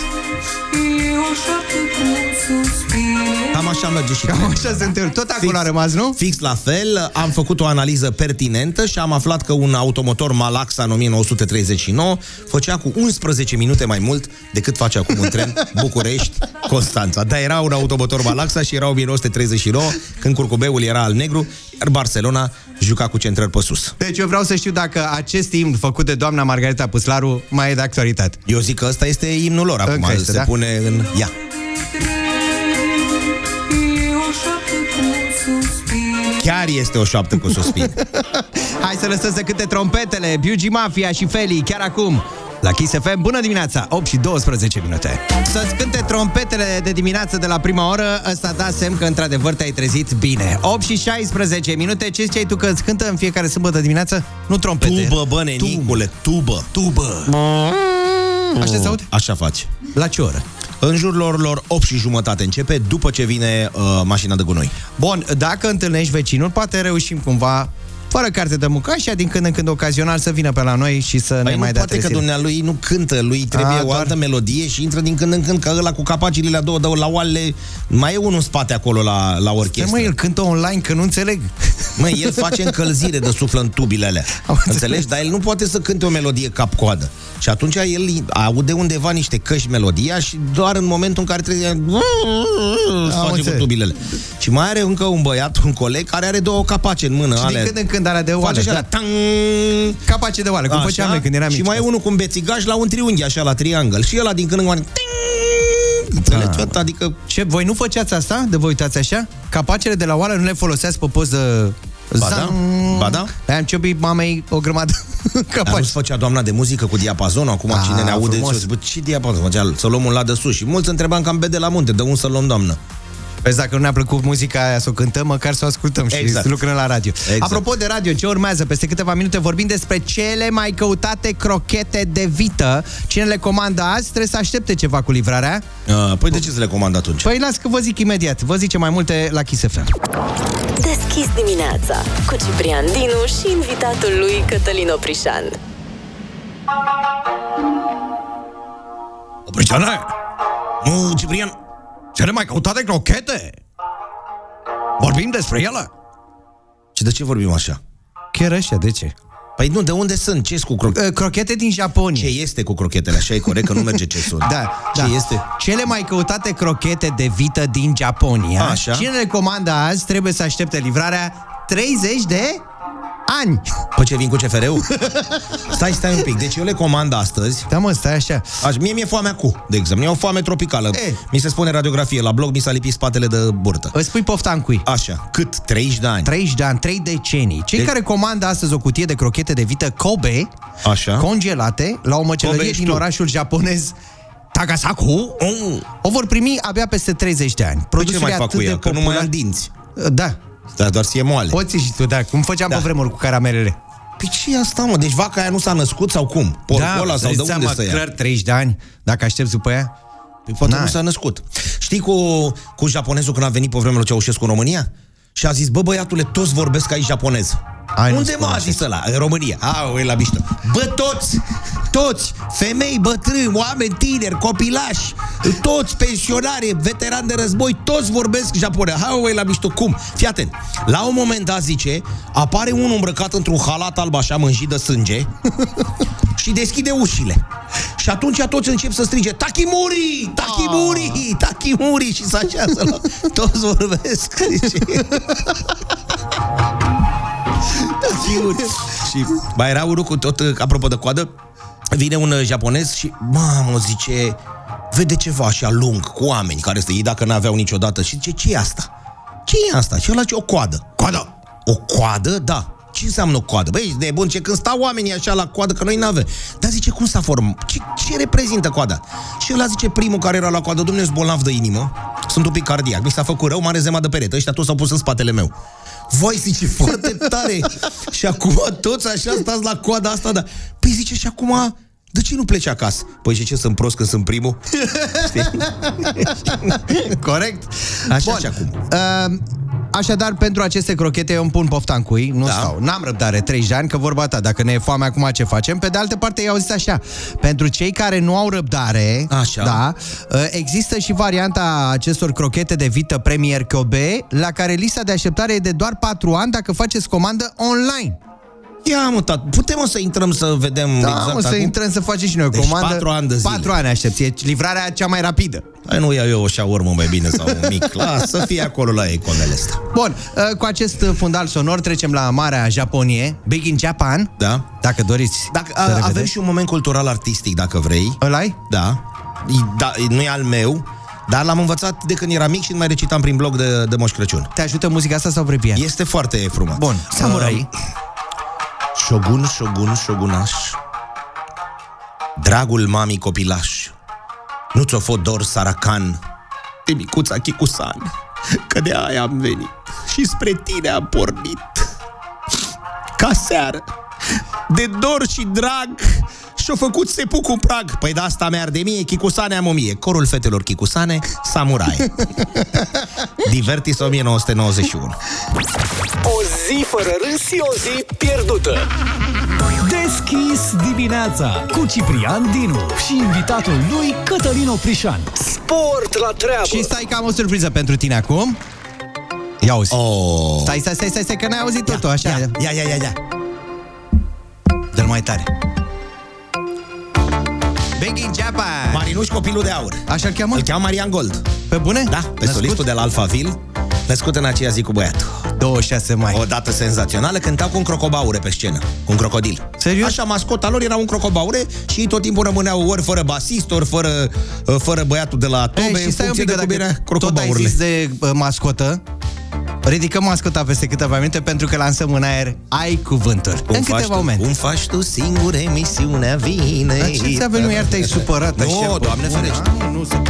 Cam așa merge și Cam trenul. așa se întâmplă. Tot acolo Fix. a rămas, nu? Fix la fel, am făcut o analiză pertinentă și am aflat că un automotor Malaxa în 1939 făcea cu 11 minute mai mult decât face acum un tren București-Constanța. Dar era un automotor Malaxa și era 1939, când curcubeul era al negru, iar Barcelona juca cu centrări pe sus. Deci eu vreau să știu dacă acest imn făcut de doamna Margareta Puslaru mai e de actualitate. Eu zic că ăsta este imnul lor acum, Încă este, se da? pune în... Ia. Chiar este o șoaptă cu suspin. [LAUGHS] Hai să lăsăm să cânte trompetele, Biugi Mafia și Feli, chiar acum. La Kiss FM, bună dimineața, 8 și 12 minute. Să-ți cânte trompetele de dimineață de la prima oră, ăsta da semn că într-adevăr te-ai trezit bine. 8 și 16 minute, ce ziceai tu că îți cântă în fiecare sâmbătă dimineață? Nu trompete. Tubă, bă, nenicule, tubă. Tubă. Așa se aude? Așa faci. La ce oră? În jurul orilor 8 și jumătate începe, după ce vine uh, mașina de gunoi. Bun, dacă întâlnești vecinul, poate reușim cumva fără carte de muncă, așa din când în când ocazional să vină pe la noi și să ne Păi mai nu dea poate că tresire. dumnealui nu cântă, lui trebuie A, o doar- altă melodie și intră din când în când, că ăla cu capacile la două, dă la oale, mai e unul în spate acolo la, la Stai, orchestră. mă, el cântă online, că nu înțeleg. Măi, el face încălzire de suflă în tubile alea. [LAUGHS] Am Înțelegi? Dar el nu poate să cânte o melodie cap-coadă. Și atunci el aude undeva niște căști melodia și doar în momentul în care trebuie să face cu înțeles. tubilele. Și mai are încă un băiat, un coleg, care are două capace în mână. Și din alea. când în când alea de oale, Face așa, da. tang, Capace de oală, cum Așa. făceam noi când eram mici. Și mai e unul cu un bețigaș la un triunghi, așa, la triangel. Și ăla din când în când... Înțelegi? Ah. Adică Ce, voi nu făceați asta? De vă uitați așa? Capacele de la oală nu le foloseați pe post de... Ba da, ba da. Am ciobit mamei o grămadă [LAUGHS] Dar capaci. nu făcea doamna de muzică cu diapazonul, acum Ah, cine ne aude frumos. zice, bă, ce diapazon făcea? Să luăm un la de sus. Și mulți întrebam cam bede la munte, de un să luăm doamnă. Vezi, dacă nu ne-a plăcut muzica aia să o cântăm, măcar să o ascultăm și Exact. să lucrăm la radio. Exact. Apropo de radio, ce urmează? Peste câteva minute vorbim despre cele mai căutate crochete de vită. Cine le comandă azi trebuie să aștepte ceva cu livrarea. Uh, păi de ce să le comand atunci? Păi las că vă zic imediat. Vă zice mai multe la Kiss FM. Deschis dimineața cu Ciprian Dinu și invitatul lui Cătălin Oprișan. Opriceane! Nu, Ciprian! Cele mai căutate crochete? Vorbim despre ele? Și de ce vorbim așa? Chiar așa, de ce? Păi nu, de unde sunt? ce cu crochete? Uh, Crochete din Japonia. Ce este cu crochetele? Așa e corect, că nu merge ce sunt. Da, Ce da. este? Cele mai căutate crochete de vită din Japonia. Așa. Cine le comandă azi trebuie să aștepte livrarea 30 de ani. Pe ce vin cu CFR-ul? [LAUGHS] Stai, stai un pic. Deci eu le comand astăzi. Da, mă, stai așa. Aș, mie mi-e foamea cu, de exemplu. Mi-e o foame tropicală. E. Mi se spune radiografie. La blog mi s-a lipit spatele de burtă. Îți spui pofta în cui. Așa. Cât? 30 de ani. 30 de ani, 3 decenii. Cei Deci- care comandă astăzi o cutie de crochete de vită Kobe, Așa. congelate, la o Kobe măcelărie ești din tu. orașul japonez Tagasaku, o vor primi abia peste 30 de ani. Păi ce mai Produsul e fac atât cu ea? de Că nu mai popular- am dinți. Da. Da, doar să e moale. Poți și tu, da, cum făceam Da. pe vremuri cu caramelele. Păi ce e asta, mă? Deci vaca aia nu s-a născut sau cum? Porcul ăla sau de Da, îți unde seama, să ia? clar 30 de ani, dacă aștepți după ea. Păi poate N-ai. nu s-a născut. Știi cu, cu japonezul când a venit pe vremea lui Ceaușescu în România? Și a zis, bă băiatule, toți vorbesc aici japonez. Ai, nu Unde spune mă a așa. zis ăla? În România. A, e la mișto. Bă, toți, toți, femei, bătrâni, oameni tineri, copilași, toți pensionari, veterani de război, toți vorbesc japonez. Ha, e la mișto. Cum? Fii atent. La un moment dat, zice, apare unul îmbrăcat într-un halat alb așa, mânjit de sânge, [LAUGHS] și deschide ușile. Și atunci toți încep să strige Takimuri! Takimuri! Takimuri! Și se așează la... Toți vorbesc. [LAUGHS] Zice. Takimuri! [LAUGHS] și mai era unul cu tot, apropo de coadă, vine un uh, japonez și, mamă, zice, vede ceva așa lung, cu oameni care stă ei dacă n-aveau niciodată și zice, ce e asta? Ce e asta? Și ăla ce o coadă. Coadă! O coadă? Da. Ce înseamnă o coadă? Băi, ești nebun, ce când stau oamenii așa la coadă, că noi n-avem. Dar zice, cum s-a format? Ce, ce reprezintă coada? Și ăla zice, primul care era la coadă, domnule, sunt bolnav de inimă, sunt un pic cardiac, mi s-a făcut rău, m-are zema de perete, ăștia toți s-au pus în spatele meu. Voi, zice, [LAUGHS] foarte tare. și acum toți așa stați la coada asta, da. Păi zice, și acum, de ce nu pleci acasă? Păi și ce, sunt prost când sunt primul? [LAUGHS] [LAUGHS] Corect? Așa Bun. și acum. Uh, așadar, pentru aceste crochete eu îmi pun pofta în cui, nu da. stau. N-am răbdare 30 de ani, că vorba ta, dacă ne e foame acum ce facem? Pe de altă parte, i-au zis așa, pentru cei care nu au răbdare, Așa. da, uh, există și varianta acestor crochete de vită Premier Kobe, la care lista de așteptare e de doar 4 ani dacă faceți comandă online. Ia, mă, tat, putem o să intrăm să vedem Da, exact mă, să acum? intrăm să facem și noi o Deci comandă. patru ani de zile. 4 ani aștepți, e livrarea cea mai rapidă. Hai nu iau eu o șaurmă mai bine sau un mic. [LAUGHS] Lasă să fie acolo la iconele astea. Bun, uh, cu acest uh, fundal sonor trecem la Marea Japonie, Big in Japan. Da. Dacă doriți Dacă, să a, avem revedeți. și un moment cultural artistic, dacă vrei. Îl ai? Da. E- da nu e al meu, dar l-am învățat de când eram mic și îl mai recitam prin blog de, de Moș Crăciun. Te ajută muzica asta sau vrei pian? Este foarte frumos. Bun, samurai. Uh, Shogun, shogun, shogunaș Dragul mami copilaș Nu ți-o fă dor saracan De micuța Chikusan Că de aia am venit Și spre tine am pornit. Ca seară De dor și drag Și-o făcut sepu cu prag Păi de asta mi de mie, Chikusane am o mie Corul fetelor Chikusane, Samurai [LAUGHS] Divertis 1991 O zi fără râs și o zi pierdută. Deschis dimineața cu Ciprian Dinu și invitatul lui Cătălin Oprișan. Sport la treabă. Și stai că am o surpriză pentru tine acum. Ia uzi. Oh. Stai, stai, stai, stai, stai, că n-ai auzit totul, așa. Ia, ia, ia, ia, ia. Dă-l mai tare. Big in Japan. Marinuș copilul de aur Așa-l cheamă? Îl cheamă Marian Gold Pe bune? Da, pe solistul de la Alphaville Născut în aceea zi cu băiatul 26 mai. O dată senzațională Cântau cu un crocobaure pe scenă Cu un crocodil Serios? Așa, mascota lor era un crocobaure Și ei tot timpul rămâneau ori fără basist Ori fără, uh, fără băiatul de la tobe Ei, În și stai un funcție pic, de că cum era dacă tot ai crocobaurile zis de uh, mascotă, ridicăm mascota peste câteva minute pentru că lansăm în aer Ai cuvânturi. Cum în faci câteva tu? momente. Cum faci tu singur emisiunea vine Dar ce înseamnă nu iar te-ai supărat Nu, așa? Doamne Bun, ferește. Nu, nu se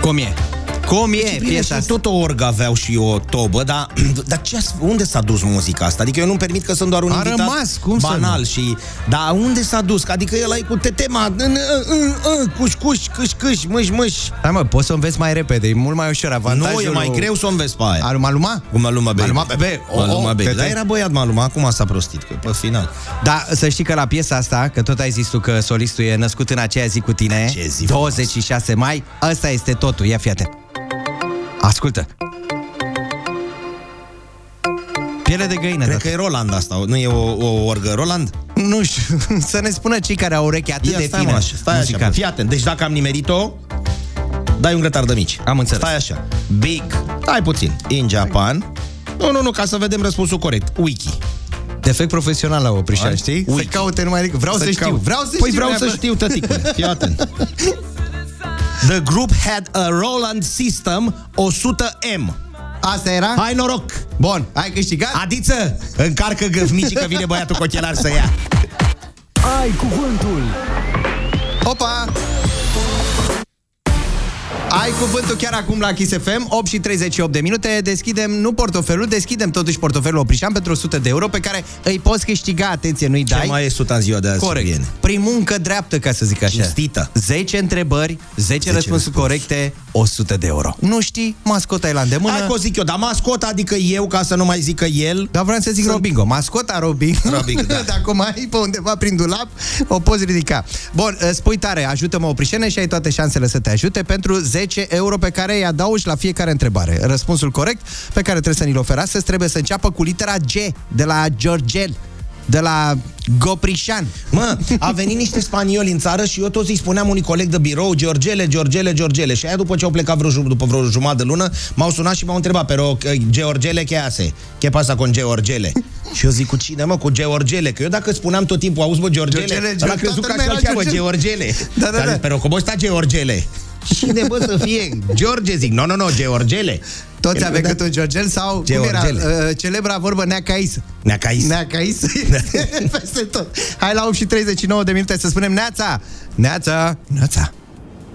Cum e? Cum e Bine, piesa și asta? tot o orgă aveau și o tobă, dar, [CLEARS THROAT] dar ce, unde s-a dus muzica asta? Adică eu nu-mi permit că sunt doar un A invitat rămas, cum să banal nu? și... Dar unde s-a dus? Adică el ai cu tetema, în- în- în- în, cuș, cuș, câș, câș, mâș, mâș. Hai mă, poți să o înveți mai repede, e mult mai ușor avantajul. Nu, e mai greu să o înveți pe aia. Aluma, aluma? Cum Maluma Baby. Maluma Baby. Oh, Maluma oh, Baby. fete. Dar era băiat Maluma, acum s-a prostit, că e pe final. Da, să știi că la piesa asta, că tot ai zis tu că solistul e născut în aceea zi cu tine, Ce zi 26 mai, ăsta este totul, ia fiate. Ascultă. Piele de găină. Cred tată. că e Roland asta, nu e o, o orgă Roland? Nu știu, [LAUGHS] să ne spună cei care au urechi atât Ia de stai fine. mă, așa, stai așa, muzical. fii atent. Deci dacă am nimerit-o, Dai un grătar de mici. Am înțeles. Stai așa. Big. Stai puțin. In Japan. Nu, nu, nu, ca să vedem răspunsul corect. Wiki. Defect profesional la Oprișan, Hai. știi? Ui. Să caute numai... Vreau să, știu. caut. Vreau să păi știu. vreau să neapărat. știu, tăticule. Fii atent. [LAUGHS] The group had a Roland System 100M. Asta era? Hai noroc! Bun, ai câștigat? Adiță, încarcă găfnicii că vine băiatul cu ochelari să ia. Ai cuvântul. Opa! Ai cuvântul chiar acum la Kiss FM, 8 și 38 de minute. Deschidem, nu portofelul, deschidem totuși portofelul Oprișan pentru 100 de euro pe care îi poți câștiga. Atenție, nu-i Ce dai. mai e suta în ziua de azi? Corect. Viene? Prin muncă dreaptă, ca să zic așa. Cinstită. 10 întrebări, 10, răspunsuri corecte, 100 de euro. Nu știi? Mascota e la îndemână. Hai că o zic eu, dar mascota, adică eu, ca să nu mai zică el... Dar vreau să zic Sunt- Robingo. Mascota Robingo. Robingo, [LAUGHS] da. Dacă mai ai pe undeva prin dulap, o poți ridica. Bun, spui tare, ajută-mă Oprișene și ai toate șansele să te ajute pentru 10 euro pe care îi adaugi la fiecare întrebare. Răspunsul corect pe care trebuie să ni-l oferi astăzi trebuie să înceapă cu litera G de la Georgel, de la Goprișan. Mă, a venit niște spanioli în țară și eu tot îi spuneam unui coleg de birou, Georgele, Georgele, Georgele. Și aia după ce au plecat vreo, ju- după vreo jumătate de lună, m-au sunat și m-au întrebat, pero eh, Georgele, ce hace? Ce pasa con Georgele? și eu zic, cu cine, mă? Cu Georgele. Că eu dacă spuneam tot timpul, auzi, bă, Georgele, Georgele, ăla a George- crezut că toată așa lumea îl cheamă, era Georgele. Da, da, Dar da. zic, Pero cum ăsta Georgele? Cine, bă, să fie? George, zic. Nu, no, nu, no, nu, no, Georgele. Toți avem câte un Georgel sau cum era Georgele. uh, celebra vorbă Neacais. Neacais. Neacais. [LAUGHS] Peste tot. Hai la 8 și 39 de minute să spunem Neața. Neața. Neața.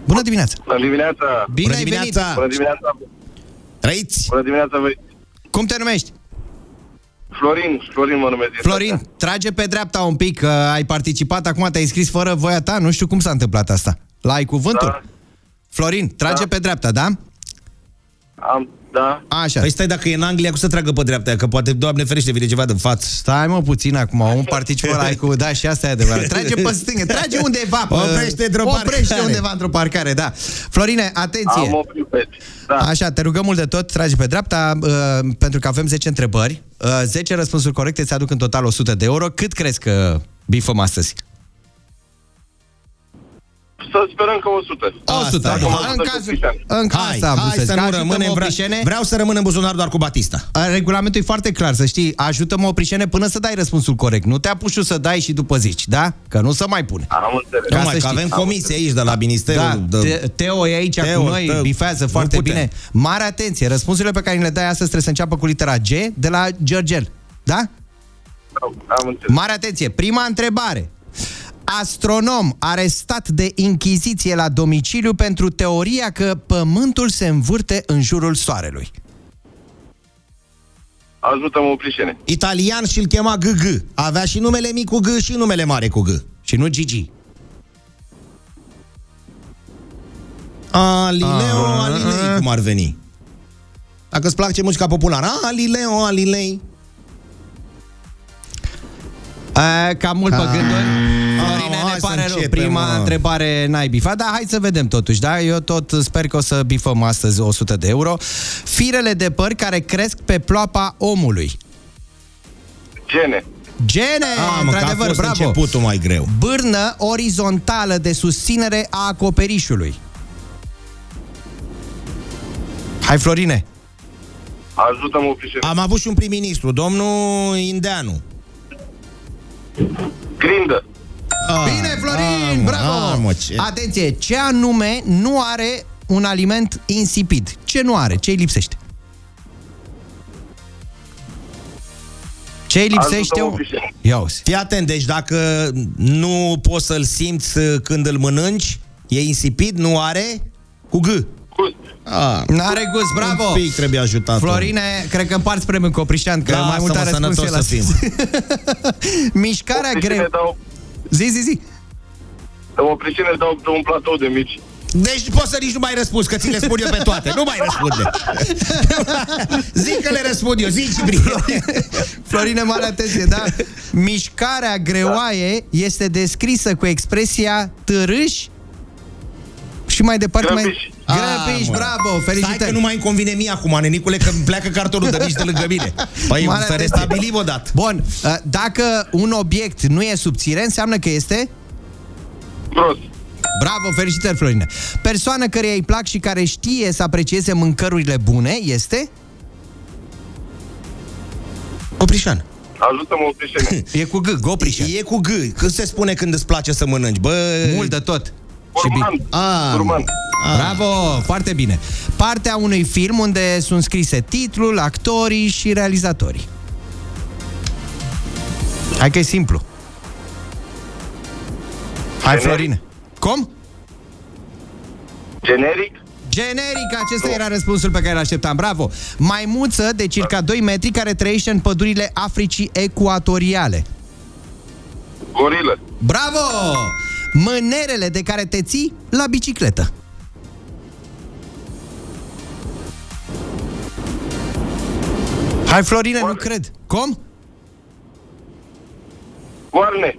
Bună dimineața. Bună dimineața! Bine Bună ai dimineața. venit. Bună dimineața! Trăiți! Bună dimineața, voi! Cum te numești? Florin, Florin mă numesc. din Florin, trage pe dreapta un pic, că ai participat, acum te-ai înscris fără voia ta, nu știu cum s-a întâmplat asta. La ai cuvântul? Da. Florin, trage Da. pe dreapta, da? Am, da. Așa. Păi stai, dacă e în Anglia, cum să tragă pe dreapta, că poate, Doamne ferește, vine ceva din față. Stai mă puțin acum, un participă la ai cu, da, și asta e adevărat. Trage pe stângă, trage undeva. Pe, Oprește într-o Oprește parcare. undeva într-o parcare, da. Florine, atenție. Am oprit pe Da. Așa, te rugăm mult de tot, trage pe dreapta, uh, pentru că avem 10 întrebări. Uh, 10 răspunsuri corecte îți aduc în total 100 de euro. Cât crezi că bifăm astăzi? Să sperăm că 100. 100, Acum bun. 100 În cu cazul, Cristian. în Hai, asta am vrut hai să să zic. nu Ajută-mă, rămânem, vreau, Oprișene. vreau să rămân în buzunar doar cu Batista. Uh, Regulamentul e foarte clar, să știi. Ajută-mă, Oprișene, până să dai răspunsul corect. Nu te apuci să dai și după zici, da? Că nu să mai pune. Am înțeles. Ca Nu mai, să că știi. avem comisie aici de la Ministerul Da, de... Te- Teo e aici Teo, cu noi, Teo. bifează Nu foarte putem. bine. Mare atenție, răspunsurile pe care ni le dai astăzi trebuie să înceapă cu litera G de la Georgel. Da? Am înțeles. Mare atenție, prima întrebare. Astronom arestat de Inchiziție la domiciliu pentru teoria că Pământul se învârte în jurul Soarelui. Ajută-mă, Oprișene. Italian și îl chema GG. Avea și numele mic cu G și numele mare cu G. Și nu Gigi. Alileo, Ah. Alilei, cum ar veni. Dacă îți place muzica populară, Alileo, Alilei. A, cam mult pe Ah. gânduri. Florine, hai ne să pare rău. începem, Prima mă. întrebare n-ai bifat, dar hai să vedem totuși, da? Eu tot sper că o să bifăm astăzi 100 de euro. Firele de păr care cresc pe ploapa omului. Gene. Gene, Ah, mă, că a într-adevăr, fost bravo. începutul mai greu. Bârnă orizontală de susținere a acoperișului. Hai, Florine. Ajută-mă, Oprișene. Am avut și un prim-ministru, domnul Indeanu. Grindă. Ah, Bine, Florin, ah, mă, bravo! ah, mă, ce... Atenție, ce anume nu are un aliment insipid? Ce nu are? Ce îi lipsește? Ce îi lipsește? Ajută-mă, un- Oprișene. Ia uzi. Fii atent, deci dacă nu poți să-l simți uh, când îl mănânci, e insipid, nu are cu G. Gust. Ah, N-are gust, bravo! Un pic trebuie ajutat. Florine, cred că împarți premiul cu Oprișan, că mai mult a Lasă-mă, răspuns el sănătos să astăzi. Mișcarea Oprișene greu. Dau, Zi, zi, zi. Oprișene dau pe un platou de mici. Deci poți să nici nu mai răspunzi, că ți le spun eu pe toate. Nu mai răspunde. [LAUGHS] Zic că le răspund eu, zici, Ciprian. Florine, mare atenție, da? Mișcarea greoaie este descrisă cu expresia târâș și mai departe mai... Grăbiș. Grăbiș, Ah, mă. bravo, Stai că felicitări! nu mai îmi convine mie acum, nenicule, că îmi pleacă cartonul de nici de lângă mine. Păi Mare să atenție. restabilim odată. Bun, dacă un obiect nu e subțire, înseamnă că este... Prost. Bravo, felicitări, Florine. Persoană care îi plac și care știe să aprecieze mâncărurile bune este... Oprișan. Ajută-mă, oprișene. [LAUGHS] E cu G, Goprișan. E cu G. Când se spune când îți place să mănânci, bă... Mult de tot. Urman. A, Urman. Bravo, foarte bine. Partea unui film unde sunt scrise titlul, actorii și realizatorii. Hai că e simplu. Hai, Generic. Florine. Cum? Generic? Generic, acesta era răspunsul pe care îl așteptam. Bravo! Maimuță de circa 2 metri care trăiește în pădurile Africii ecuatoriale. Gorilă. Bravo! Mânerele de care te ții la bicicletă. Hai, Florine, nu cred. Cum? Goarne.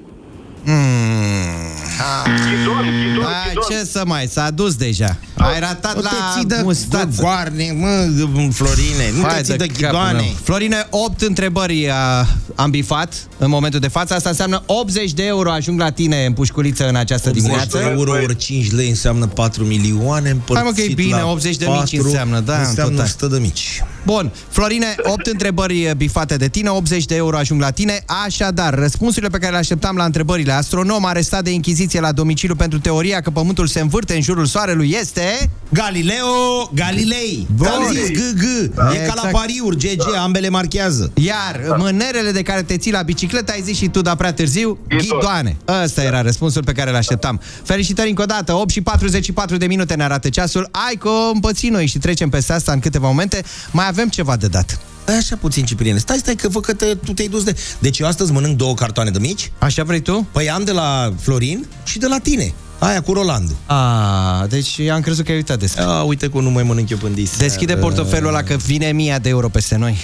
Ghidon, ghidon, A, ghidon. ce să mai, s-a dus deja. Ai ratat Nu te la ții de, mustață. de goarne, mă, Florine. Nu Hai te ții de capul ghidoane. meu. Florine, 8 întrebări a, am bifat în momentul de față. Asta înseamnă 80 de euro ajung la tine în pușculiță în această 80 dimineață. de euro ori 5 lei înseamnă 4 milioane împărțit Hai, mă, că e bine, la 80 de mici 4 înseamnă, da, în Înseamnă total. 100 de mici. Bun, Florine, 8 întrebări bifate de tine, 80 de euro ajung la tine. Așadar, răspunsurile pe care le așteptam la întrebările. Astronom arestat de Inchiziție la domiciliu pentru teoria că Pământul se învârte în jurul Soarelui este... Galileo Galilei. Bun. Am zis GG. E ca Exact. la pariuri, GG, ambele marchează. Iar mânerele de care te ții la bicicletă, ai zis și tu, dar prea târziu, ghidoane. Ăsta era răspunsul pe care îl așteptam. Felicitări încă o dată, 8 și 44 de minute ne arată ceasul. Ai că o împăți noi și trecem peste asta în câteva momente. Mai avem ceva de dat. Ai așa puțin, Cipriene. Stai, stai, că văd că te, tu te-ai dus de... Deci eu astăzi mănânc două cartoane de mici. Așa vrei tu? Păi am de la Florin și de la tine. Aia cu Rolandu. A, deci am crezut că ai uitat despre. A, uite cum nu mai mănânc eu până dis. Deschide portofelul ăla că vine mia de euro peste noi.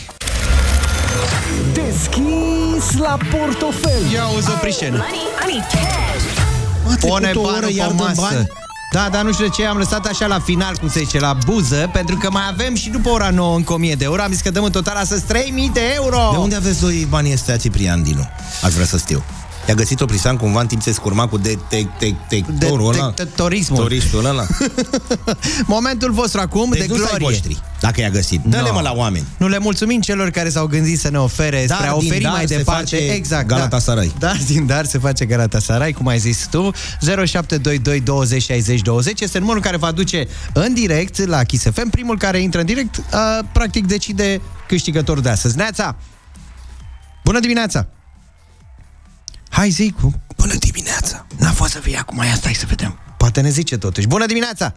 Deschis la portofel. Ia uzi oprișen. A trecut Pune o oră, banul iar pe dăm masă. bani? Da, dar nu știu de ce am lăsat așa la final, cum se zice, la buză, pentru că mai avem și după ora 9 încă 1000 de euro. Am zis că dăm în total astăzi 3000 de euro. De unde aveți voi banii ăstea, Ciprian Dinu? Aș vrea să știu. I-a găsit o prisan cumva în timp ce se scurma cu detectorul ăla? Detectorismul. Toristul ăla? [LAUGHS] Momentul vostru acum Deci de nu-s ai glorie. voștri, dacă i-a găsit. Dă-le No. mă la oameni. Nu le mulțumim celor care s-au gândit să ne ofere Dar spre a din oferi dar mai se departe. face exact. Galatasaray. Da. Dar din dar se face Galatasaray, cum ai zis tu. 0722 20 60 20 este numărul care va duce în direct la Kiss FM. Primul care intră în direct, uh, practic decide câștigătorul de astăzi. Neața! Bună dimineața! Hai zi cu... Bună dimineața! N-a fost să fie acum, ia stai să vedem. Poate ne zice totuși. Bună dimineața!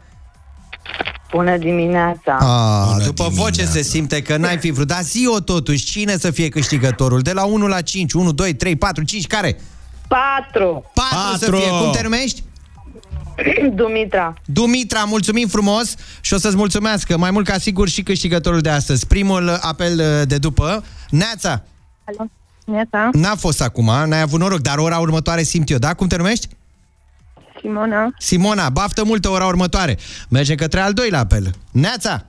Bună dimineața! A, Bună după dimineața. voce se simte că n-ai fi vrut. Dar zi-o totuși, cine să fie câștigătorul? De la 1 la 5, 1, 2, 3, 4, 5, care? Patru! 4 să Patru. fie. Cum te numești? [CLEARS THROAT] Dumitra. Dumitra, mulțumim frumos și o să-ți mulțumească mai mult ca sigur și câștigătorul de astăzi. Primul apel uh, de după. Neața, Alo? Neața? n-a fost acum, n-ai avut noroc, dar ora următoare simt eu, da? Cum te numești? Simona? Simona, baftă multă ora următoare. Mergem către al doilea apel. Neața,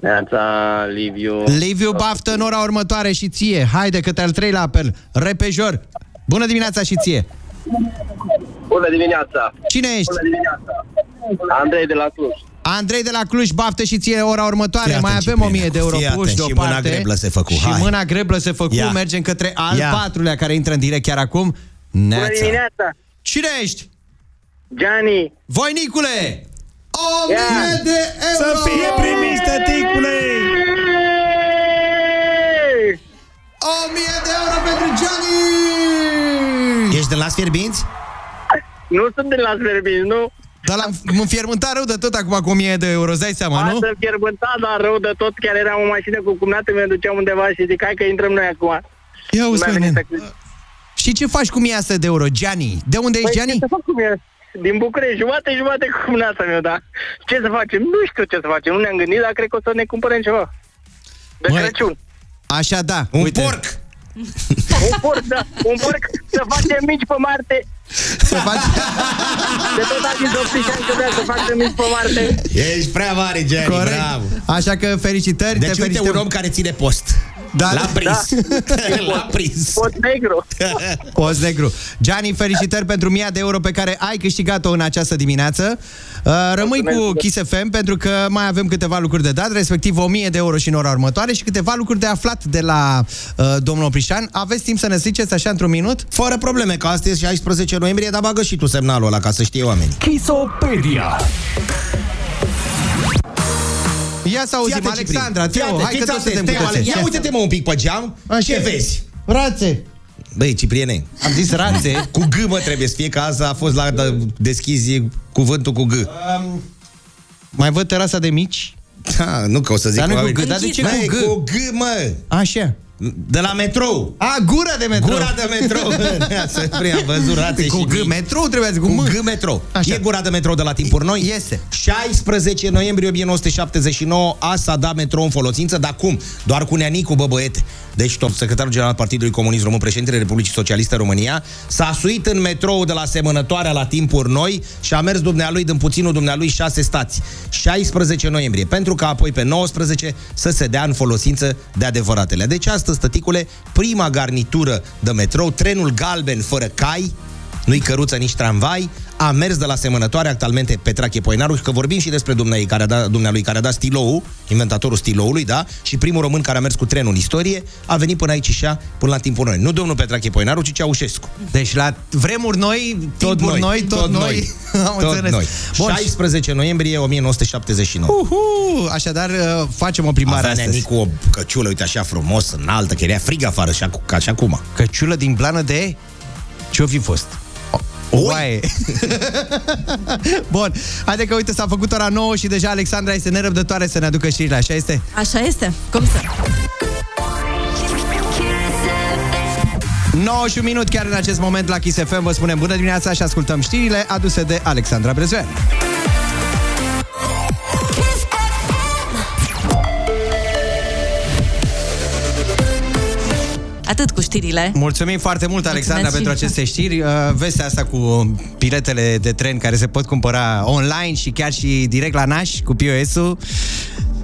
Neața, Liviu. Liviu, baftă în ora următoare și ție. Haide, către al treilea apel. Repejor. Bună dimineața și ție. Bună dimineața. Cine ești? Bună dimineața. Andrei de la Cluj. Andrei de la Cluj, baftă și ție ora următoare. Fii Mai atent, avem Cipriane, 1000 de euro fii puși atent, și deoparte. mâna greblă se făcu, Și hai. mâna greblă se făcu. Ia. Mergem către al Ia. patrulea care intră în direct chiar acum. Neața. Bună dimineața. Cine ești? Gianni. Voinicule! O Ia. mie de euro! Să fie primit, tăticule! O mie de euro pentru Gianni! Ești de las fierbinți? Nu sunt de la Sverbin, nu? Dar l-am înfiermântat rău de tot acum cu 1000 de euro, îți dai seama, nu? Asta fierbânta, dar rău de tot. Chiar eram în mașină cu cumnatul meu, duceam undeva și zic, hai că intrăm noi acum. Ia uzi, Mi-a mă, venit nen. să- Și ce faci cu 1000 de euro, Gianni? De unde ești, Păi, Gianni? ce să fac cu mine? Din București, jumate, jumate cu cumnata meu, da. Ce să facem? Nu știu ce să facem, nu ne-am gândit, dar cred că o să ne cumpărăm ceva. De Măi. Crăciun. Așa, da. Un uite. porc! Un porc, da, un porc să facem mici pe Marte. Să faci... De tot a zis 18 ani că vrea să facem mici pe Marte. Ești prea mare, Gianni, Corect. bravo! Așa că felicitări, Deci te uite felicităm. un om care ține post. Da, L-a prins. Da. [LAUGHS] L-a prins. Pot negru. [LAUGHS] Post negru. Gianni, felicitări pentru 1000 de euro pe care ai câștigat-o în această dimineață. Uh, Rămâi cu Kiss FM pentru că mai avem câteva lucruri de dat, respectiv 1000 de euro și în ora următoare și câteva lucruri de aflat de la uh, domnul Oprișan. Aveți timp să ne ziceți așa într-un minut? Fără probleme, că astăzi e 16 noiembrie, dar bagă și tu semnalul ăla ca să știe oamenii. Kisopedia. Ia să auzim, Fii atent, Alexandra, Ciprin. Teo, Fii hai că atent, toți fiți suntem atent, cu Teo, tățe. Ia uite-te mă un pic pe geam. Ce vezi? Rațe. Băi, Cipriene. Am zis rațe. [LAUGHS] Cu G, mă, trebuie să fie, că azi a fost la da, deschizi cuvântul cu G. Um, mai văd terasa de mici? Da, nu că o să zic Dar nu cu oamenii. G, dar de ce Băi, cu G? cu G, mă. Așa. De la metrou. A, gura de metrou. Gura de metrou. [LAUGHS] să prea am văzut rațe Cu și G, mici. metrou trebuie să cu Cu M. G metrou. Așa. E gura de metrou de la timpuri noi? Iese. 16 noiembrie 1979 a s-a dat metrou în folosință, dar cum? Doar cu Neanicu, bă, băiete. Deci, tot secretarul general al Partidului Comunist Român, președintele Republicii Socialiste România, s-a suit în metrou de la semănătoarea la timpuri noi și a mers dumnealui din puținul dumnealui șase stați. 16 noiembrie, pentru că apoi pe 19 să se dea în folosință de adevăratele. Deci astăzi, tăticule, prima garnitură de metrou, trenul galben fără cai, nu-i căruță, nici tramvai, a mers de la semănătoare actualmente Petrache Poinaru, că vorbim și despre dumnealui care a dat, dumnealui care a dat stilou, inventatorul stiloului, da? Și primul român care a mers cu trenul în istorie, a venit până aici și ea, până la timpul noi. Nu domnul Petrache Poinaru, ci Ceaușescu. Deci la vremuri noi, timpuri noi, tot, tot noi. noi. [LAUGHS] Am tot înțeles. noi. Bun. 16 noiembrie 1979. Uhu, așadar uh, facem o plimbare Avea astăzi. Neanicu o căciulă, uite, așa frumos, înaltă, că era frig afară, așa, cu- ca și acum. Căciulă din blană de... Ce-o fi fost? O oaie. [LAUGHS] Bun, haide că uite, s-a făcut ora 9 și deja Alexandra este nerăbdătoare să ne aducă știrile, așa este? Așa este. Cum să? 9 și un minut chiar în acest moment la Kiss FM vă spunem bună dimineața și ascultăm știrile aduse de Alexandra Brezoian. Știrile. Mulțumim foarte mult, Alexandra, Mulțumesc pentru și- aceste știri. Uh, Vestea asta cu biletele de tren care se pot cumpăra online și chiar și direct la naș cu POS-ul.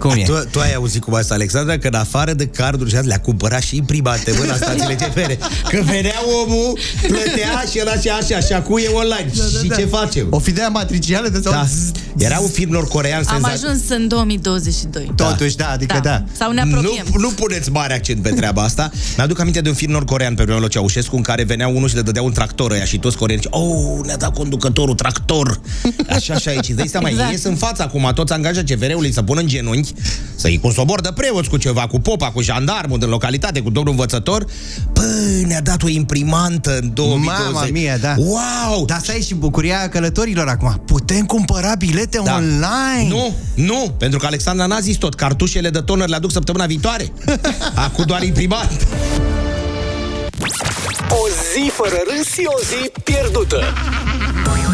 Cum e? Tu, tu ai auzit cum asta, Alexandra, că în afară de carduri și astea, le-a cumpărat și imprimate, mă, la stațiile CFR. [LAUGHS] Că venea omul, plătea și era așa, așa, și acum e online. Da, da, și da. ce facem? O fidea matricială de Da. Era un film nord-corean Am senzațional. ajuns în 2022. Totuși, da, adică da. Sau ne apropiem. Nu, nu puneți mare accent pe treaba asta. Mi-aduc aminte de un film nord-corean pe vremea lui Ceaușescu în care venea unul și le dădea un tractor ăia și toți coreeni ziceau, oh, ne-a dat conducătorul tractor. [LAUGHS] Așa și aici. Îți dai seama, Exact. exact. ies în față acum toți angajați CFR-ului să pună în genunchi, să-i cu sobor de preoți, cu ceva, cu popa, cu jandarmul din localitate, cu domnul învățător. Pă, ne-a dat o imprimantă în 2020. Mama mia, da. Wow! Dar asta e și bucuria călătorilor acum. Putem cumpăra bilete Da. online. Nu, nu, pentru că Alexandra n-a zis tot. Cartușele de toner le aduc săptămâna viitoare. [LAUGHS] Acum doar imprimat. O zi fără râs și o zi pierdută.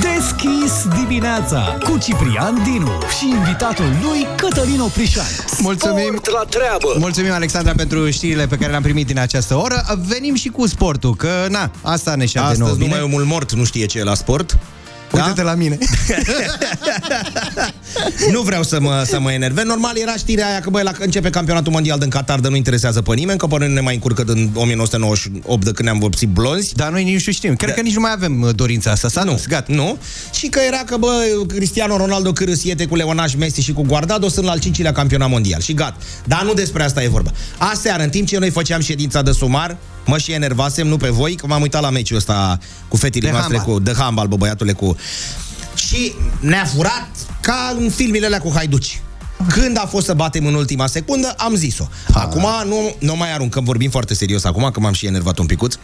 Deschis dimineața cu Ciprian Dinu și invitatul lui Cătălin Oprișan. Mulțumim. Sport la treabă. Mulțumim, Alexandra, pentru știrile pe care le-am primit din această oră. Venim și cu sportul, că na, asta ne șade nouă Astăzi bine. numai omul mort nu știe ce e la sport. Uite-te la mine. [LAUGHS] Nu vreau să mă, să mă enervez. Normal era știrea aia că, băi, la, începe campionatul mondial din Qatar, de nu interesează pe nimeni, că pe noi nu ne mai încurcă din 1998 de când ne-am vopsit blonzi. Dar noi nici nu știm. Cred că nici nu mai avem uh, dorința asta. S-a Nu, dus, gata. nu. Și că era că, bă, Cristiano Ronaldo cârâsiete cu Leonaș Messi și cu Guardado sunt la al cincilea campionat mondial. Și gata. Dar nu despre asta e vorba. Aseară, în timp ce noi făceam ședința de sumar, mă și enervasem, nu pe voi, că m-am uitat la meciul ăsta cu fetele De noastre, handbal. cu de handbal, bă, băiatule, cu... Și ne-a furat ca în filmele alea cu haiduci. Când a fost să batem în ultima secundă, am zis-o. Acum nu, nu mai aruncăm, vorbim foarte serios acum, că m-am și enervat un picuț.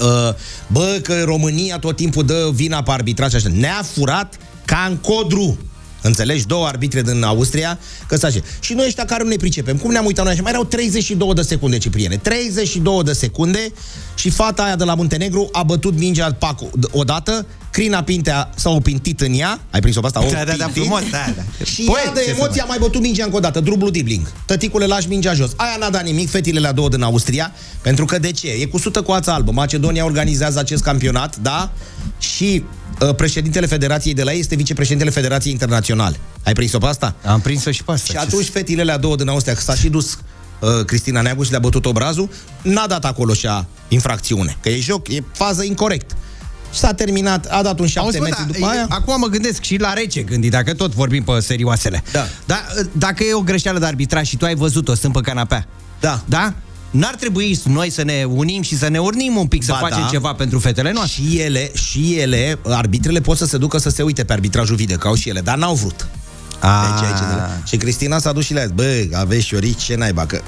Uh, bă, că România tot timpul dă vina pe arbitraj și așa. Ne-a furat ca în codru. Înțelegi? Două arbitre din Austria, că stai așa. Și noi ăștia care nu ne pricepem, cum ne-am uitat noi așa? Mai erau 32 de secunde, Cipriene. 32 de secunde și fata aia de la Muntenegru a bătut mingea Pacu odată, Crina Pintea s-a opintit în ea, ai prins-o pe asta? Da, da, da, Opintit. frumos, da, da. Și Poet, ea de ce să emoție a mai bătut mingea încă o dată, drublu dibling. Tăticule, lași mingea jos. Aia n-a dat nimic, fetile la două din Austria, pentru că de ce? E cu sută coață albă. Macedonia organizează acest campionat, da? Și uh, președintele Federației de la ei este vicepreședintele Federației Internaționale. Ai prins-o pe asta? Am prins-o și pe asta. Și atunci fetile la două din Austria, că s-a și dus uh, Cristina Neagu și le-a bătut obrazul, n-a dat acolo și a infracțiune, că e joc, e fază incorrect. Și s-a terminat, a dat un 7 Auzi, bă, metri da, după aia. Acum mă gândesc și la rece gândi, dacă tot vorbim pe serioasele. Da. Dar dacă e o greșeală de arbitraj și tu ai văzut-o, stând pe canapea. Da. Da? N-ar trebui noi să ne unim și să ne urnim un pic, să Ba facem da. ceva pentru fetele noastre. Și ele, și ele, arbitrele pot să se ducă să se uite pe arbitrajul video, că au și ele, dar n-au vrut. Ah. Deci, aici, de la... Și Cristina s-a dus și le-a zis, bă, aveți șorici, ce naiba, că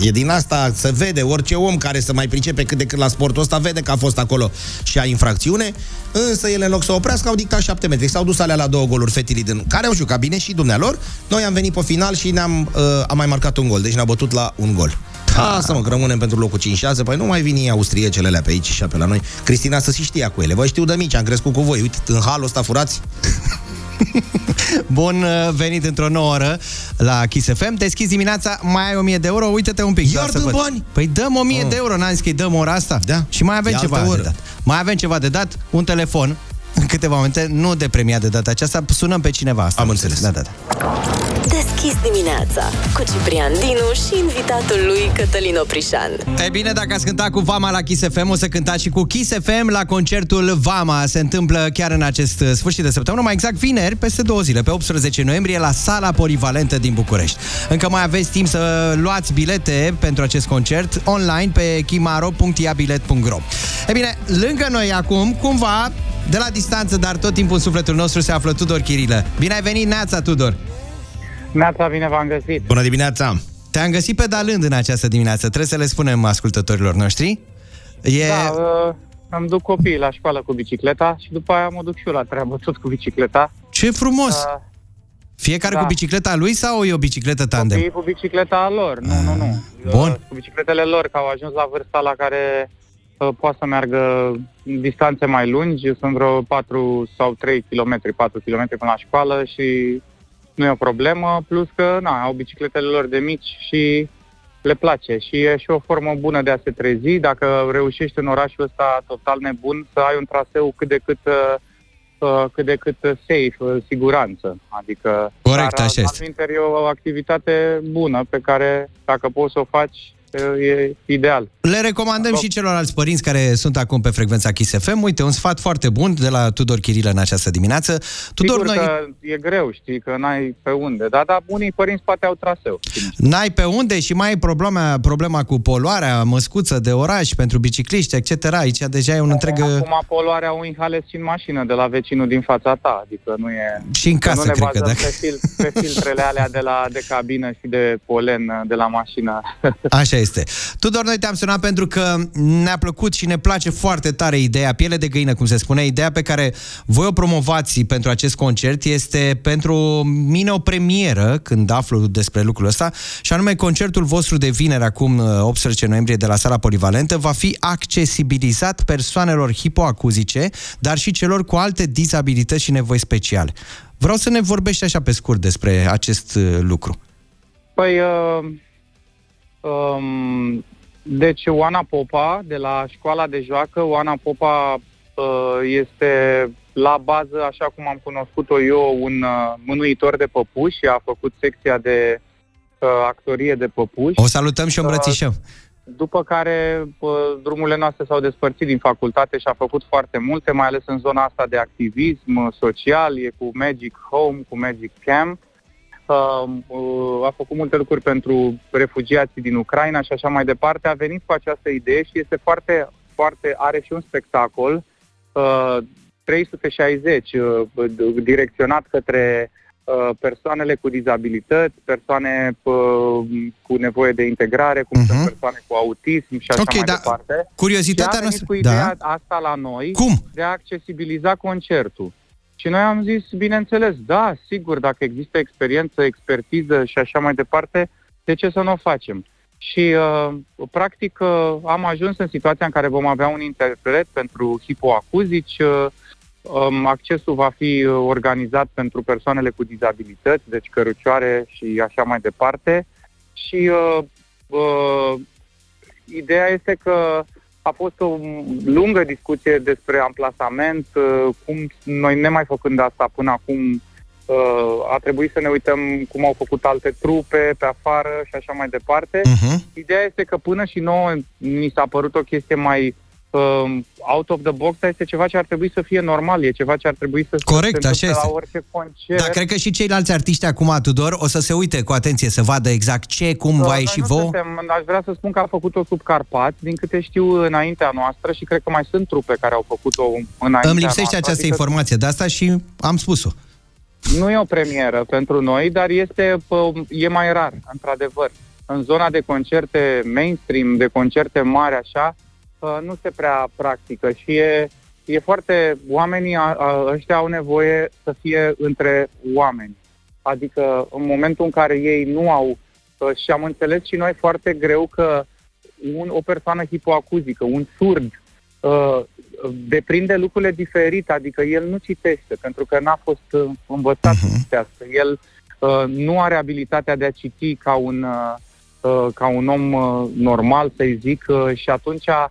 e din asta, se vede, orice om care să mai pricepe cât de cât la sportul ăsta, vede că a fost acolo și a infracțiune, însă ele în loc să oprească au dictat 7 metri, s-au dus alea la două goluri fetilii din, care au jucat bine și dumnealor, noi am venit pe final și ne-am uh, am mai marcat un gol, deci ne-a bătut la un gol. Asta mă, că rămânem pentru locul 5-6, păi nu mai vin ei austriecele alea pe aici și pe la noi. Cristina să și știa cu ele. Vă știu de mici, am crescut cu voi. Uite, în halul ăsta furați. [LAUGHS] Bun uh, venit într-o nouă oră la Kiss FM. Deschizi dimineața, mai ai 1000 de euro, uite-te un pic. Iar doar să dăm văd. bani? Păi dăm 1000 Oh. de euro, n-am zis că îi dăm ora asta? Da. Și mai avem E ceva altă oră. de dat. Mai avem ceva de dat, un telefon, în câteva momente, nu de premiat de data aceasta, sunăm pe cineva. Asta Am înțeles. Da, da, da. Deschis dimineața cu Ciprian Dinu și invitatul lui Cătălin Oprișan. E bine, dacă ați cântat cu Vama la Kiss FM, o să cântați și cu Kiss FM la concertul Vama. Se întâmplă chiar în acest uh, sfârșit de săptămână, mai exact vineri, peste două zile, pe 18 noiembrie, la sala polivalentă din București. Încă mai aveți timp să luați bilete pentru acest concert online pe chimaro.iabilet.ro E bine, lângă noi acum, cumva, de la distanță, dar tot timpul în sufletul nostru se află Tudor Chirilă. Bine ai venit, Neața, Tudor! Neața, bine v-am găsit. Bună dimineața! Te-am găsit pedalând în această dimineață, trebuie să le spunem ascultătorilor noștri. E... Da, uh, îmi duc copiii la școală cu bicicleta și după aia mă duc și eu la treabă tot cu bicicleta. Ce frumos! Uh, Fiecare da. cu bicicleta lui sau e o bicicletă tandem? Copiii cu bicicleta lor, nu, nu, nu. Bun. Uh, Cu bicicletele lor, că au ajuns la vârsta la care uh, poate să meargă distanțe mai lungi, sunt vreo 4 sau 3 km, 4 km până la școală și nu e o problemă, plus că na, au bicicletele lor de mici și le place și e și o formă bună de a se trezi. Dacă reușești în orașul ăsta total nebun să ai un traseu cât de cât uh, uh, cât de cât uh, safe, uh, siguranță. Adică Corect, dar, așa este. altminteri, e o activitate bună pe care dacă poți să o faci uh, e ideal. Le recomandăm și celorlalți părinți care sunt acum pe frecvența Kiss FM. Uite, un sfat foarte bun de la Tudor Chirilă în această dimineață. Tudor, Sigur noi că e greu, știi, că n-ai pe unde, dar, dar unii părinți poate au traseu. n-ai pe unde și mai ai problema, problema cu poluarea, măscuță de oraș pentru bicicliști, etc. Aici deja e un întreg... Acum poluarea o inhalezi și în mașină de la vecinul din fața ta, adică nu e... Și în că casă, nu ne cred că, bazăm dacă- pe, fil, pe filtrele alea de, la, de cabină și de polen uh, de la mașină. Așa este. Tudor, noi te-am sunat pentru că ne-a plăcut și ne place foarte tare ideea, piele de găină, cum se spune, ideea pe care voi o promovați pentru acest concert este pentru mine o premieră când aflu despre lucrul ăsta și anume concertul vostru de vineri, acum 18 noiembrie, de la sala polivalentă, va fi accesibilizat persoanelor hipoacuzice, dar și celor cu alte dizabilități și nevoi speciale. Vreau să ne vorbești așa pe scurt despre acest uh, lucru. Păi, uh, um, deci Oana Popa, de la școala de joacă, Oana Popa uh, este la bază, așa cum am cunoscut-o eu, un uh, mânuitor de păpuși, a făcut secția de uh, actorie de păpuși. O salutăm și o îmbrățișăm. După care uh, drumurile noastre s-au despărțit din facultate și a făcut foarte multe, mai ales în zona asta de activism uh, social, e cu Magic Home, cu Magic Camp. Uh, uh, a făcut multe lucruri pentru refugiații din Ucraina și așa mai departe. A venit cu această idee și este foarte, foarte, are și un spectacol uh, 360 uh, d- direcționat către uh, persoanele cu dizabilități, persoane uh, cu nevoie de integrare, cum sunt persoane cu autism și așa Ok, mai da. departe. Curiozitatea și a venit noastră- cu ideea da. asta la noi Cum? de a accesibiliza concertul. Și noi am zis, bineînțeles, da, sigur, dacă există experiență, expertiză și așa mai departe, de ce să nu o facem? Și, uh, practic, uh, am ajuns în situația în care vom avea un interpret pentru hipoacuzici, uh, um, accesul va fi uh, organizat pentru persoanele cu dizabilități, deci cărucioare și așa mai departe. Și uh, uh, ideea este că a fost o lungă discuție despre amplasament, uh, cum noi nemai făcând asta până acum, Uh, a trebuit să ne uităm cum au făcut alte trupe pe afară și așa mai departe. Mhm. Ideea este că până și nouă ni s-a părut o chestie mai uh, out of the box, dar este ceva ce ar trebui să fie normal, e ceva ce ar trebui să Corect, se așa întâmple este. la orice concert. Dar cred că și ceilalți artiști acum, Tudor, o să se uite cu atenție să vadă exact ce, cum Uh, va noi ieși nu vouă. Suntem, aș vrea să spun că a făcut-o sub Carpați, din câte știu înaintea noastră și cred că mai sunt trupe care au făcut-o înaintea Îmi lipsește noastră, această adică informație de asta și am spus-o. Nu e o premieră pentru noi, dar este pă, e mai rar, într-adevăr. În zona de concerte mainstream, de concerte mari, așa, uh, nu se prea practică și e, e foarte... Oamenii a, a, ăștia au nevoie să fie între oameni. Adică în momentul în care ei nu au... uh, Și am înțeles și noi foarte greu că un, o persoană hipoacuzică, un surd, uh, deprinde lucrurile diferit, adică el nu citește, pentru că n-a fost uh, învățat să citească. El uh, nu are abilitatea de a citi ca un, uh, uh, ca un om uh, normal, să-i zic, uh, și atunci uh,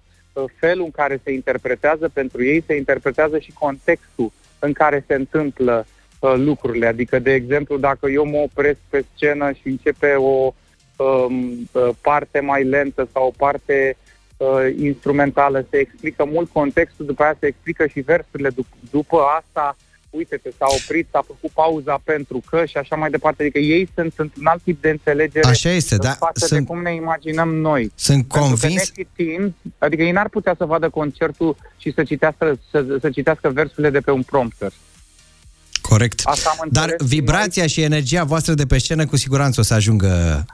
felul în care se interpretează pentru ei, se interpretează și contextul în care se întâmplă uh, lucrurile. Adică, de exemplu, dacă eu mă opresc pe scenă și începe o um, uh, parte mai lentă sau o parte uh, instrumentală, se explică mult contextul, după aia se explică și versurile. Dup- după asta, uite-te, s-a oprit, s-a făcut pauza pentru că și așa mai departe. Adică ei sunt într-un alt tip de înțelegere Așa este, în da, față sunt- de cum ne imaginăm noi. Sunt Pentru convins... că necitind, adică ei n-ar putea să vadă concertul și să citească, să, să citească versurile de pe un prompter. Corect. Asta am Dar înțeles vibrația și energia voastră de pe scenă cu siguranță o să ajungă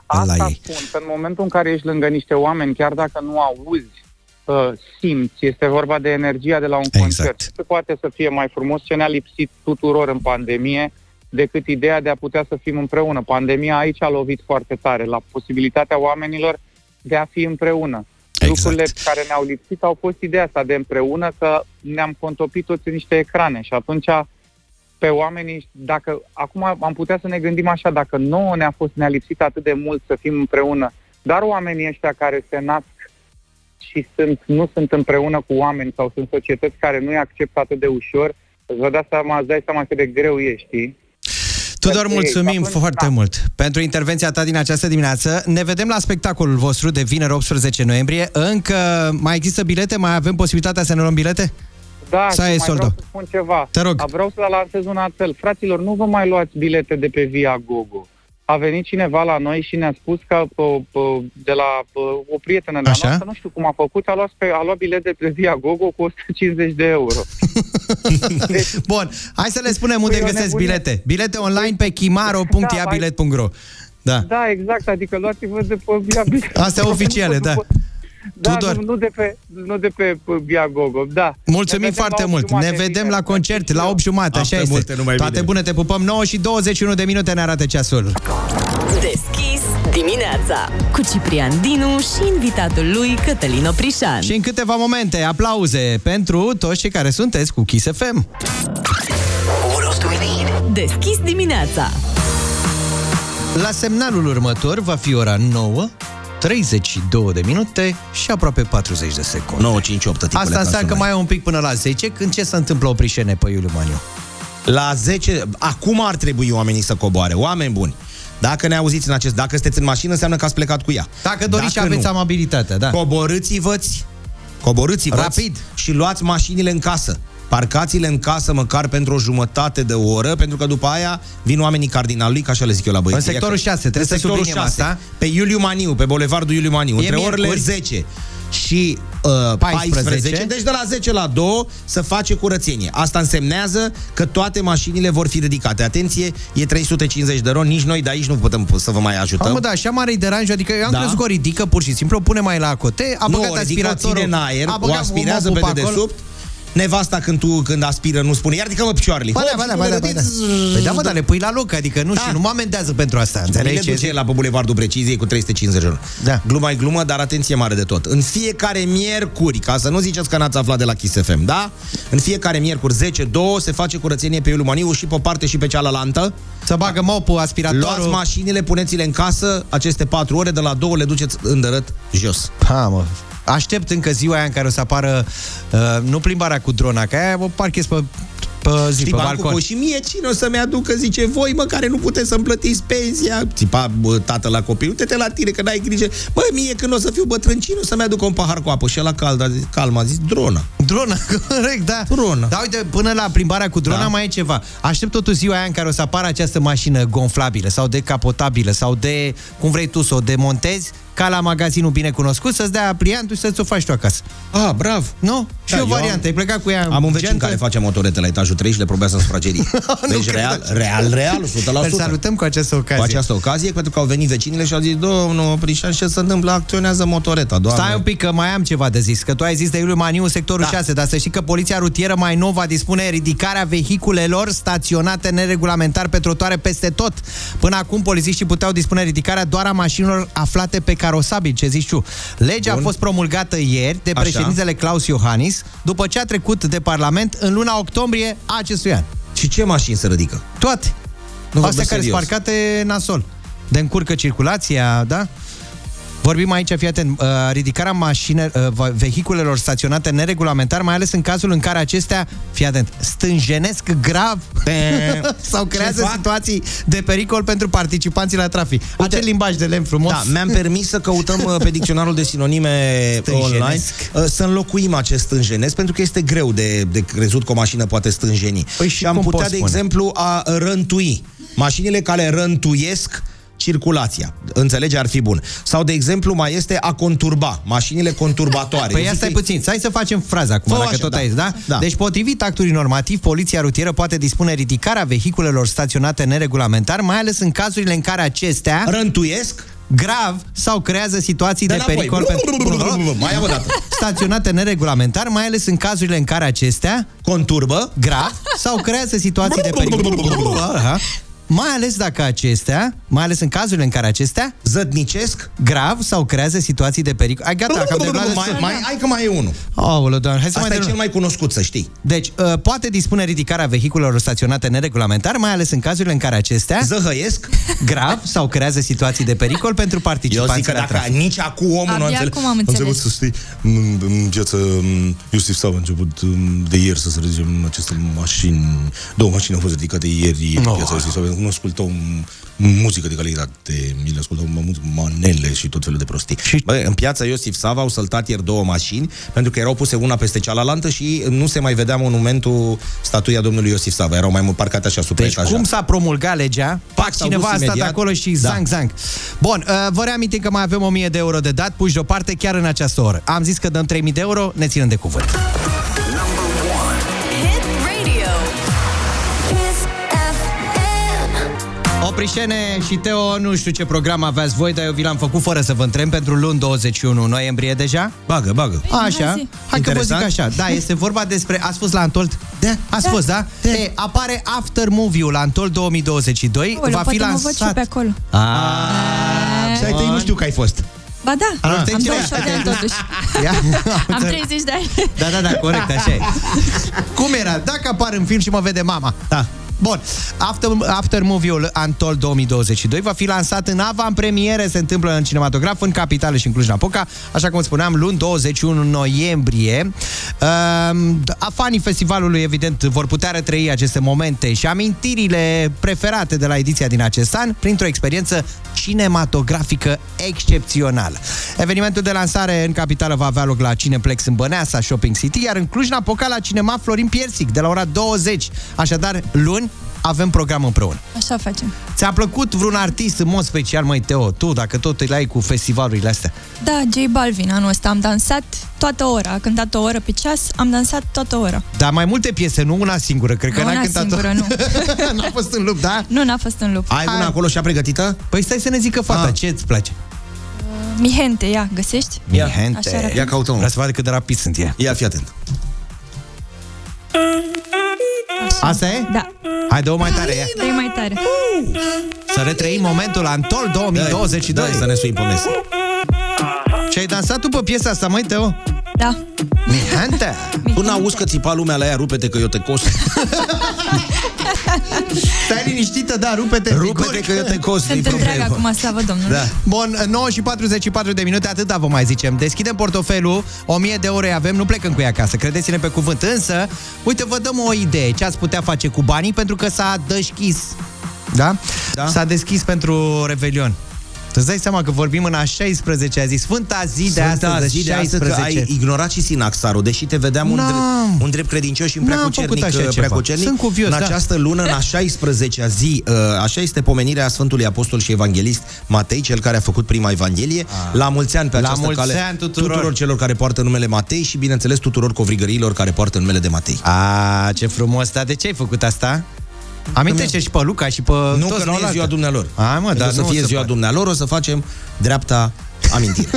la Asta ei. spun, că în momentul în care ești lângă niște oameni, chiar dacă nu auzi, uh, simți, este vorba de energia de la un Exact. concert. Se poate să fie mai frumos ce ne-a lipsit tuturor în pandemie decât ideea de a putea să fim împreună. Pandemia aici a lovit foarte tare, la posibilitatea oamenilor de a fi împreună. Exact. Lucrurile care ne-au lipsit au fost ideea asta de împreună, că ne-am contopit toți în niște ecrane și atunci pe oamenii, dacă acum am putea să ne gândim așa, dacă nouă ne-a fost, ne-a lipsit atât de mult să fim împreună, dar oamenii ăștia care se nasc și sunt, nu sunt împreună cu oameni sau sunt societăți care nu-i acceptă atât de ușor, îți vă dați seama, îți dai seama cât de greu e, știi? Tudor, Pentru ei. mulțumim Atunci, foarte da. mult pentru intervenția ta din această dimineață. Ne vedem la spectacolul vostru de vineri 18 noiembrie. Încă mai există bilete? Mai avem posibilitatea să ne luăm bilete? Da, Sau și e mai sold vreau out? să spun ceva. Te rog. A, Vreau să lansez un apel. Fraților, nu vă mai luați bilete de pe Via Gogo. A venit cineva la noi și ne-a spus că pă, pă, de la pă, o prietenă de-a Așa? noastră, nu știu cum a făcut, a luat, pe, a luat bilete pe Via Gogo cu 150 de euro. [LAUGHS] Bun, hai să le spunem unde Păi, o găsesc nebunie. bilete. Bilete online pe chimaro.iabilet.ro Da. Da, exact, adică luați-vă de pe Via Gogo. Astea oficiale, da. Da, Tudor. nu, nu, de pe, nu de pe pe Via Gogo, da. Mulțumim Ne vedem foarte la mult. opt jumate Ne vedem vineri. la concert la 8 jumate, așa Apte este. multe, numai Toate bine. bune, te pupăm. 9 și 21 de minute ne arată ceasul. Deschis dimineața cu Ciprian Dinu și invitatul lui Cătălin Oprișan. Și în câteva momente, aplauze pentru toți cei care sunteți cu Kiss FM. Deschis dimineața. La semnalul următor va fi ora 9 32 de minute și aproape 40 de secunde. 958 tipule, Asta ca înseamnă să că mai e un pic până la 10, când ce se întâmplă oprișene pe Iuliu Maniu? La 10, acum ar trebui oamenii să coboare. Oameni buni. Dacă ne auziți în acest, dacă sunteți în mașină, înseamnă că ați plecat cu ea. Dacă doriți și aveți amabilitatea, da. Coborâți-vă-ți, coborâți-vă Rapid. și luați mașinile în casă. Parcați-le în casă măcar pentru o jumătate de oră, pentru că după aia vin oamenii cardinalului, ca așa le zic eu la băieți. În sectorul 6, trebuie în să sectorul subliniem asta. Pe Iuliu Maniu, pe Bulevardul Iuliu Maniu, E între orele miercuri. 10 și uh, 14, 14. deci de la 10 la 2 să face curățenie. Asta însemnează că toate mașinile vor fi ridicate. Atenție, e 350 de ron, nici noi de aici nu putem să vă mai ajutăm. Am, mă, da, așa mare deranj, adică eu am Da. crezut că o ridică pur și simplu, o pune mai la cote, a nu, băgat o ridică, o aspiratorul, ține în aer, a o băgat aspirează pe mopul acolo. dedesubt. Nevasta când tu când aspiră nu spune, iar mă picioarele. Ba da, ba da, ba da, ba da. Păi da, mă, dar le pui la loc, adică nu, Da. și nu mă amendează pentru asta, Înțelegi înțelegi? le duce la pe Bulevardul Preciziei cu 350 de euro. Da. Gluma e glumă, dar atenție mare de tot. În fiecare miercuri, ca să nu ziceți că n-ați aflat de la Kiss FM, da? În fiecare miercuri 10-2 se face curățenie pe Iuliu Maniu și pe o parte și pe cealaltă. Să bagă mopul, aspiratorul. Luați mașinile, puneți-le în casă, aceste 4 ore, de la 2 le duceți în dărât jos. Ha, mă. Aștept încă ziua aia în care o să apară uh, nu plimbarea cu drona, că aia o parchez pe, pe zi, Știi, pe bancul balcon. voi și mie cine o să-mi aducă, zice, voi, mă, care nu puteți să-mi plătiți pensia. Țipa bă, tată la copil, uite-te la tine, că n-ai grijă. Bă, mie când o să fiu bătrân, cine o să-mi aducă un pahar cu apă? Și la cald, a zis, calm, a zis, drona. Drona, [LAUGHS] corect, da. Drona. Dar uite, până la plimbarea cu drona Da. mai e ceva. Aștept totuși ziua aia în care o să apară această mașină gonflabilă sau decapotabilă sau de, cum vrei tu să o demontezi, ca la magazinul bine cunoscut, să-ți dea pliantul și să-ți o faci tu acasă. Ah, brav. Nu? Și Da, o eu variantă. Ai plecat cu ea Am un vecin gentă? care face motorete la etajul 3 și le probează în sufragerie. [LAUGHS] Deci cred real, așa. real, real, 100%. Îl salutăm cu această ocazie. Cu această ocazie, pentru că au venit vecinile și au zis, domnul Prișan, ce se întâmplă? Acționează motoreta, doamne. Stai un pic că mai am ceva de zis, că tu ai zis de Iuliu Maniu sectorul da. 6, dar să știi că poliția rutieră mai nou va dispune ridicarea vehiculelor staționate neregulamentar pe trotuare peste tot. Până acum polițiștii puteau dispune ridicarea doar a mașinilor aflate pe carosabil, ce zici tu. Legea Bun. a fost promulgată ieri de Așa. președintele Claus Iohannis, după ce a trecut de Parlament în luna octombrie a acestui an. Și ce mașini se ridică? Toate. Nu Astea vorbesc care sunt serios. parcate nasol. De încurcă circulația, da? Vorbim aici, fii atent, uh, ridicarea mașine, uh, vehiculelor staționate neregulamentar, mai ales în cazul în care acestea, fii atent, stânjenesc grav [LAUGHS] sau creează fac? situații de pericol pentru participanții la trafic. Acel limbaj de lemn frumos. Da, mi-am permis să căutăm uh, pe dicționarul de sinonime [LAUGHS] Stânjenesc. online uh, să înlocuim acest stânjenesc, pentru că este greu de, de crezut că o mașină poate stânjeni. Păi și și am cum putea, poți de spune? exemplu, a rântui. Mașinile care rântuiesc circulația. Înțelege, ar fi bun. Sau, de exemplu, mai este a conturba. Mașinile conturbatoare. Păi Eu ia zic stai că- puțin, hai să facem fraza acum, Fă dacă așa, tot da. aici, da? Da. Deci, potrivit actului normativ, poliția rutieră poate dispune ridicarea vehiculelor staționate neregulamentar, mai ales în cazurile în care acestea rântuiesc grav sau creează situații Dă de înapoi. pericol pentru Mai am o dată. staționate neregulamentar, mai ales în cazurile în care acestea conturbă grav sau creează situații de pericol. Aha. Mai ales dacă acestea, mai ales în cazurile în care acestea zădnicesc grav sau creează situații de pericol. Ai gata, că am terminat de mai, mai, hai că mai e unul. Aoleu, doamne, hai să Asta mai e cel terminăm. mai cunoscut, să știi. Deci, uh, poate dispune ridicarea vehiculelor staționate neregulamentar, mai ales în cazurile în care acestea zăhăiesc grav sau creează situații de pericol pentru Eu participanții zic că la dacă trafic. nici acum omul nu Abia înțeleg. acum am înțeles. început să știi, în, în viața m, Iosif Sava a început m, de ieri să se ridice aceste mașini. Două mașini au fost ridicate ieri în Oh. viața Iosif Sava. Nu ascultau m, muzică de calitate, mi le ascultau mă, muzică, manele și tot felul de prostii. Și... Bă, în piața Iosif Sava au săltat ieri două mașini pentru că erau puse una peste cealaltă și nu se mai vedea monumentul statuia domnului Iosif Sava. Erau mai mult parcate așa sub Deci cum s-a promulgat legea, pac, s-au cineva dus a stat imediat. acolo și Da. zang, zang. Bun, uh, vă reamintim că mai avem 1000 de euro de dat, puși deoparte chiar în această oră. Am zis că dăm 3000 de euro, ne ținem de cuvânt. Oprișene și Teo, nu știu ce program aveați voi, dar eu vi l-am făcut fără să vă întreb pentru luni 21 noiembrie deja. Bagă, bagă. Așa. zi. Hai că vă zic Interesant. așa. Da, este vorba despre... Ați fost la Antold? Da. Ați Da. fost, da? Da. E, apare After Movie-ul la Antold 2022. Aoleu, va fi poate mă văd și lansat... pe acolo. Ah, Stai, tăi, nu știu că ai fost. Ba da, Ah. am Te 28 de ani totuși. [LAUGHS] Ia. Am 30 de ani. Da, da, da, corect, așa e. Cum era? Dacă apar în film și mă vede mama. Da. Bun, After, After Movie-ul Untold 2022 va fi lansat în avant-premiere, se întâmplă în cinematograf, în capitală și în Cluj-Napoca, așa cum spuneam, luni 21 noiembrie. Um, fanii festivalului, evident, vor putea retrăi aceste momente și amintirile preferate de la ediția din acest an printr-o experiență cinematografică excepțională. Evenimentul de lansare în capitală va avea loc la Cineplex în Băneasa Shopping City, iar în Cluj-Napoca la Cinema Florin Piersic, de la ora 20. Așadar, luni avem program împreună. Așa facem. Ți-a plăcut vreun artist în mod special, măi, Teo? Tu, dacă tot îi ai cu festivalurile astea. Da, J Balvin anul ăsta am dansat toată ora. A cântat o oră pe ceas, am dansat toată ora. Dar mai multe piese, nu una singură. Cred că Nu n-a una cântat singură, nu. [LAUGHS] N-a fost în lup, da? Nu, n-a fost în lup. Ai una acolo și a pregătită? Păi stai să ne zică fata, Ah. ce îți place? Mihente, ia, găsești? Mihente. Așa arată. Ia caută Vreau unul. să vadă cât de rapid sunt e. Ia, fii atent. Asta e? Da. Hai, dă-o mai tare, ia. Dă mai tare. Să retrăim momentul Antol 2022. Dai, să ne suim pe mes. Și ai dansat tu pe piesa asta, măi, Teo? Da. Mihente. Tu n-auzi că țipa lumea la ea, rupe-te că eu te cos. [LAUGHS] Stai liniștită, da, rupe-te. Rupe-te că eu te cos. Sunt întreagă acum, slavă Domnului. Da. Bun, 9 și 44 de minute, atâta vă mai zicem. Deschidem portofelul, 1000 de euro îi avem, nu plecăm cu ea acasă, credeți-ne pe cuvânt. Însă, uite, vă dăm o idee, ce ați putea face cu banii, pentru că s-a deschis. Da? da? S-a deschis pentru Revelion. Tu îți dai seama că vorbim în a 16 a zi, Sfânta zi de Sfânta astăzi, zi de astăzi, că 16. ai ignorat și sinaxarul, deși te vedeam un N-am. drept, un drept credincios și un N-am preacucernic, făcut așa ceva. preacucernic. Sunt cuvios, în da. această lună, în a 16-a zi, uh, așa este pomenirea Sfântului Apostol și Evanghelist Matei, cel care a făcut prima Evanghelie. La mulți ani pe Ah. La această mulți cale ani tuturor. tuturor celor care poartă numele Matei și, bineînțeles, tuturor covrigăriilor care poartă numele de Matei. A, ce frumos, dar de ce ai făcut asta? Amintește și pe Luca și pe Nu, toți că nu e la ziua altă. dumnealor. A, mă, Când dar o să nu o fie să ziua fac. dumnealor, o să facem dreapta amintire.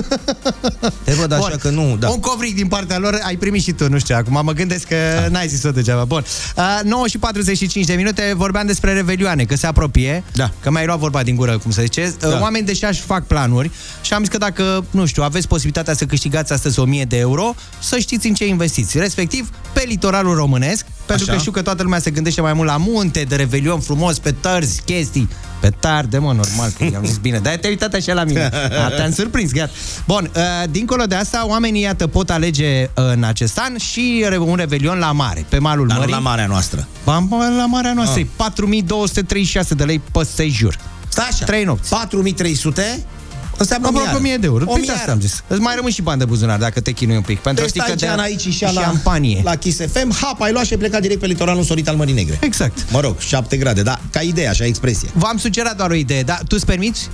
[LAUGHS] Te văd așa Bun. că nu, da. Un covric din partea lor ai primit și tu, nu știu, acum mă gândesc că n-ai zis-o degeaba. Bun. Uh, 9 și 45 de minute vorbeam despre revelioane, că se apropie, Da. că mi-ai luat vorba din gură, cum să zice. Uh, Da. Oameni deși aș fac planuri și am zis că dacă, nu știu, aveți posibilitatea să câștigați astăzi 1000 de euro, să știți în ce investiți, respectiv pe litoralul românesc, pentru Așa. că știu că toată lumea se gândește mai mult la munte, de revelion frumos, pe tărzi, chestii. Pe tarde, mă, normal, că am zis bine. Dar te-ai uitat așa la mine. A, [LAUGHS] te-am surprins, gata. Bun, uh, dincolo de asta, oamenii, iată, pot alege uh, în acest an și re- un revelion la mare, pe malul Dar nu mării. la marea noastră. Ba, mă, la marea noastră, Ah. e 4236 de lei pe sejur. Stai așa. 3 nopți. 4300 înseamnă Aproape 1000 de euro. O Uite asta am zis. Îți mai rămân și bani de buzunar dacă te chinui un pic. Pentru Deci o stai sticlă de gean aici și, și la, șampanie. la Kiss FM, hap, ai luat și ai plecat direct pe litoralul însorit al Mării Negre. Exact. Mă rog, 7 grade, da, ca idee, așa, expresie. V-am sugerat doar o idee, dar tu îți permiți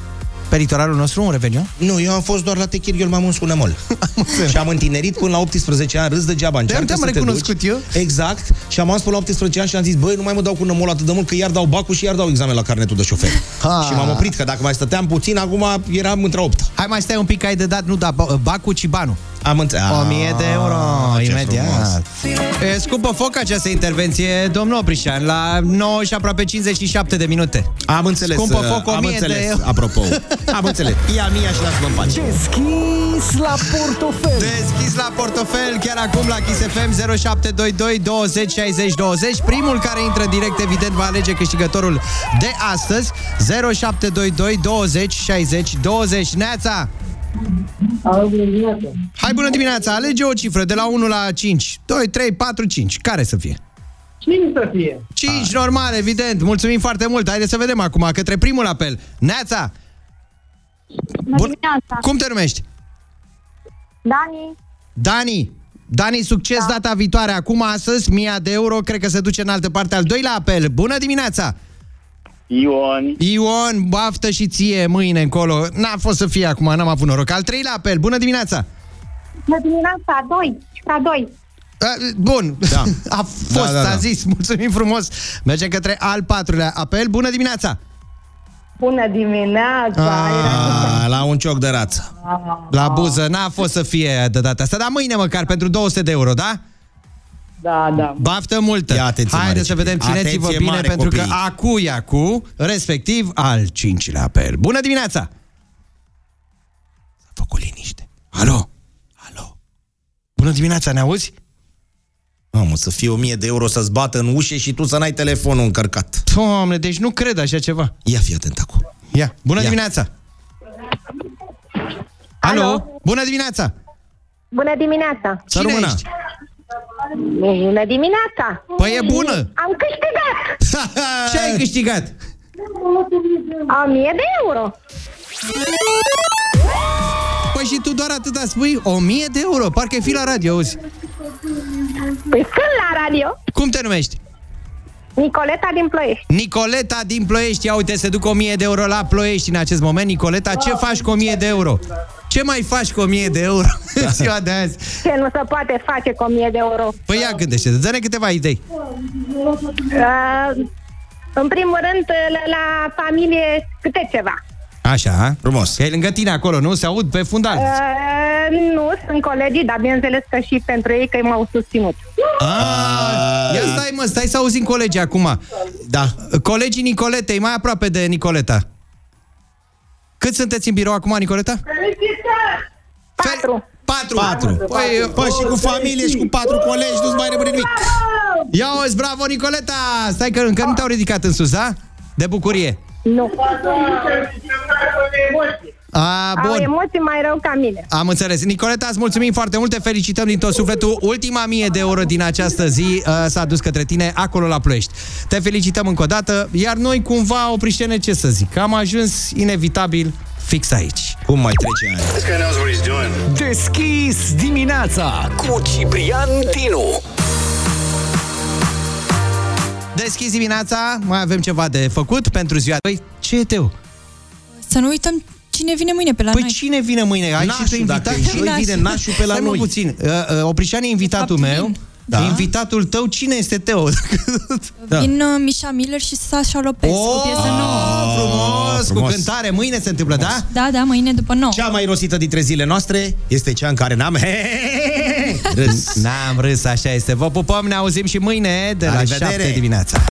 pe litoralul nostru un revelion? Nu, eu am fost doar la Techirghiol, m-am uns cu nămol. [LAUGHS] și am întinerit până la 18 ani, râs degeaba, încearcă te-am să te recunoscut duci. eu. Exact. Și am ajuns până la 18 ani și am zis, băi, nu mai mă dau cu nămol atât de mult, că iar dau bacul și iar dau examen la carnetul de șofer. Ha. Și m-am oprit, că dacă mai stăteam puțin, acum eram între 8. Hai mai stai un pic, că ai de dat, nu, da, bacul, ci banul. Am înțeles. 1000 de euro, Ah, ce imediat. frumos. E, scupă foc această intervenție, domnul Oprișan, la 9 și aproape 57 de minute. Am înțeles. Scumpă uh, foc, am 1000 înțeles, de euro. apropo. Am înțeles. Ia mia și lasă-mă în pace. Deschis la portofel. Deschis la portofel, chiar acum la Kiss FM 0722 20 60 20. Primul care intră în direct, evident, va alege câștigătorul de astăzi. 0722 20 60 20. Neața! Hai, bună dimineața! Alege o cifră de la 1 la 5. 2, 3, 4, 5. Care să fie? 5 să fie. 5, normal, evident. Mulțumim foarte mult. Haideți să vedem acum, către primul apel. Neața! Bun. Cum te numești? Dani, Dani. Dani, succes da. data viitoare. Acum, astăzi, 1000 de euro, cred că se duce în altă parte. Al doilea apel. Bună dimineața! Ion. Ion, baftă și ție mâine încolo. N-a fost să fie acum, n-am avut noroc. Al treilea apel. Bună dimineața! bună dimineața, 2, cifra 2. A, Bun, Da. [LAUGHS] a fost, Da, da, a da. zis, mulțumim frumos. Mergem către al patrulea apel. Bună dimineața! Bună dimineața! A, la un cioc de rață. La buză, n-a fost să fie de data asta, dar mâine măcar pentru 200 de euro, da? Da, da. Baftă multă! Ia atenție mare, Haideți să vedem, copii. țineți-vă Atenție bine, mare, pentru că copii. acu e acu, respectiv al cincilea apel. Bună dimineața! S-a făcut liniște. Alo? Alo? Bună dimineața, ne auzi? Mamă, să fie 1000 de euro să-ți bată în ușe și tu să n-ai telefonul încărcat. Doamne, deci nu cred așa ceva. Ia fi atent acum. Ia, bună Ia. dimineața! Alo? Bună dimineața! Bună dimineața! Să Cine rămână. ești? Bună dimineața! Păi e bună! Am câștigat! [LAUGHS] Ce ai câștigat? 1000 de euro! Păi și tu doar atâta spui? 1000 de euro, parcă e fi la radio, auzi. Păi sunt la radio! Cum te numești? Nicoleta din Ploiești. Nicoleta din Ploiești, ia uite, se duc 1000 de euro la Ploiești în acest moment. Nicoleta, ce faci cu 1000 de euro? Ce mai faci cu 1000 de euro [LAUGHS] în ziua de azi? Ce nu se poate face cu 1000 de euro? Păi ia gândește, dă-ne câteva idei. Uh, în primul rând, la, la familie, câte ceva. Așa, Frumos. E lângă tine acolo, nu? Se aud pe fundal. Uh, nu, sunt colegii, dar bineînțeles că și pentru ei că m-au susținut. Ah, ia stai mă, stai să auzim colegii acum. Da. Colegii Nicoletei, mai aproape de Nicoleta. Cât sunteți în birou acum, Nicoleta? Patru. Patru. Patru. Păi, Păi și cu familie și cu patru colegi nu-ți mai rămâne nimic. Ia uzi, bravo, Nicoleta! Stai că încă nu te-au ridicat în sus, da? De bucurie. Nu. A, Au bun. emoții mai rău ca mine. Am înțeles. Nicoleta, îți mulțumim foarte mult, te felicităm din tot sufletul. Ultima mie de euro din această zi uh, s-a dus către tine acolo la Ploiești. Te felicităm încă o dată, iar noi cumva, opriștene, ce să zic, am ajuns inevitabil fix aici. Cum mai trece ani? Deschis dimineața Cu Ciprian Dinu. Deschis dimineața, mai avem ceva de făcut pentru ziua. Păi, ce e tău? Să nu uităm cine vine mâine pe la Păi noi. cine vine mâine? Ai Nașul, și tu dacă invitat? e joi, vine nașul pe la Stai mă noi. puțin. Uh, uh, Oprișan e invitatul De fapt, meu. vin. Da. Invitatul tău, cine este Teo? [LAUGHS] Da. Vin uh, Mișa Miller și Sasha Lopez Oh, cu piesă nouă. frumos, frumos. cu cântare. Mâine se întâmplă, da? Da, da, mâine după 9. Cea mai rosită dintre zile noastre este cea în care n-am râs. [LAUGHS] N-am râs, așa este. Vă pupăm, ne auzim și mâine de la La revedere. 7 dimineața.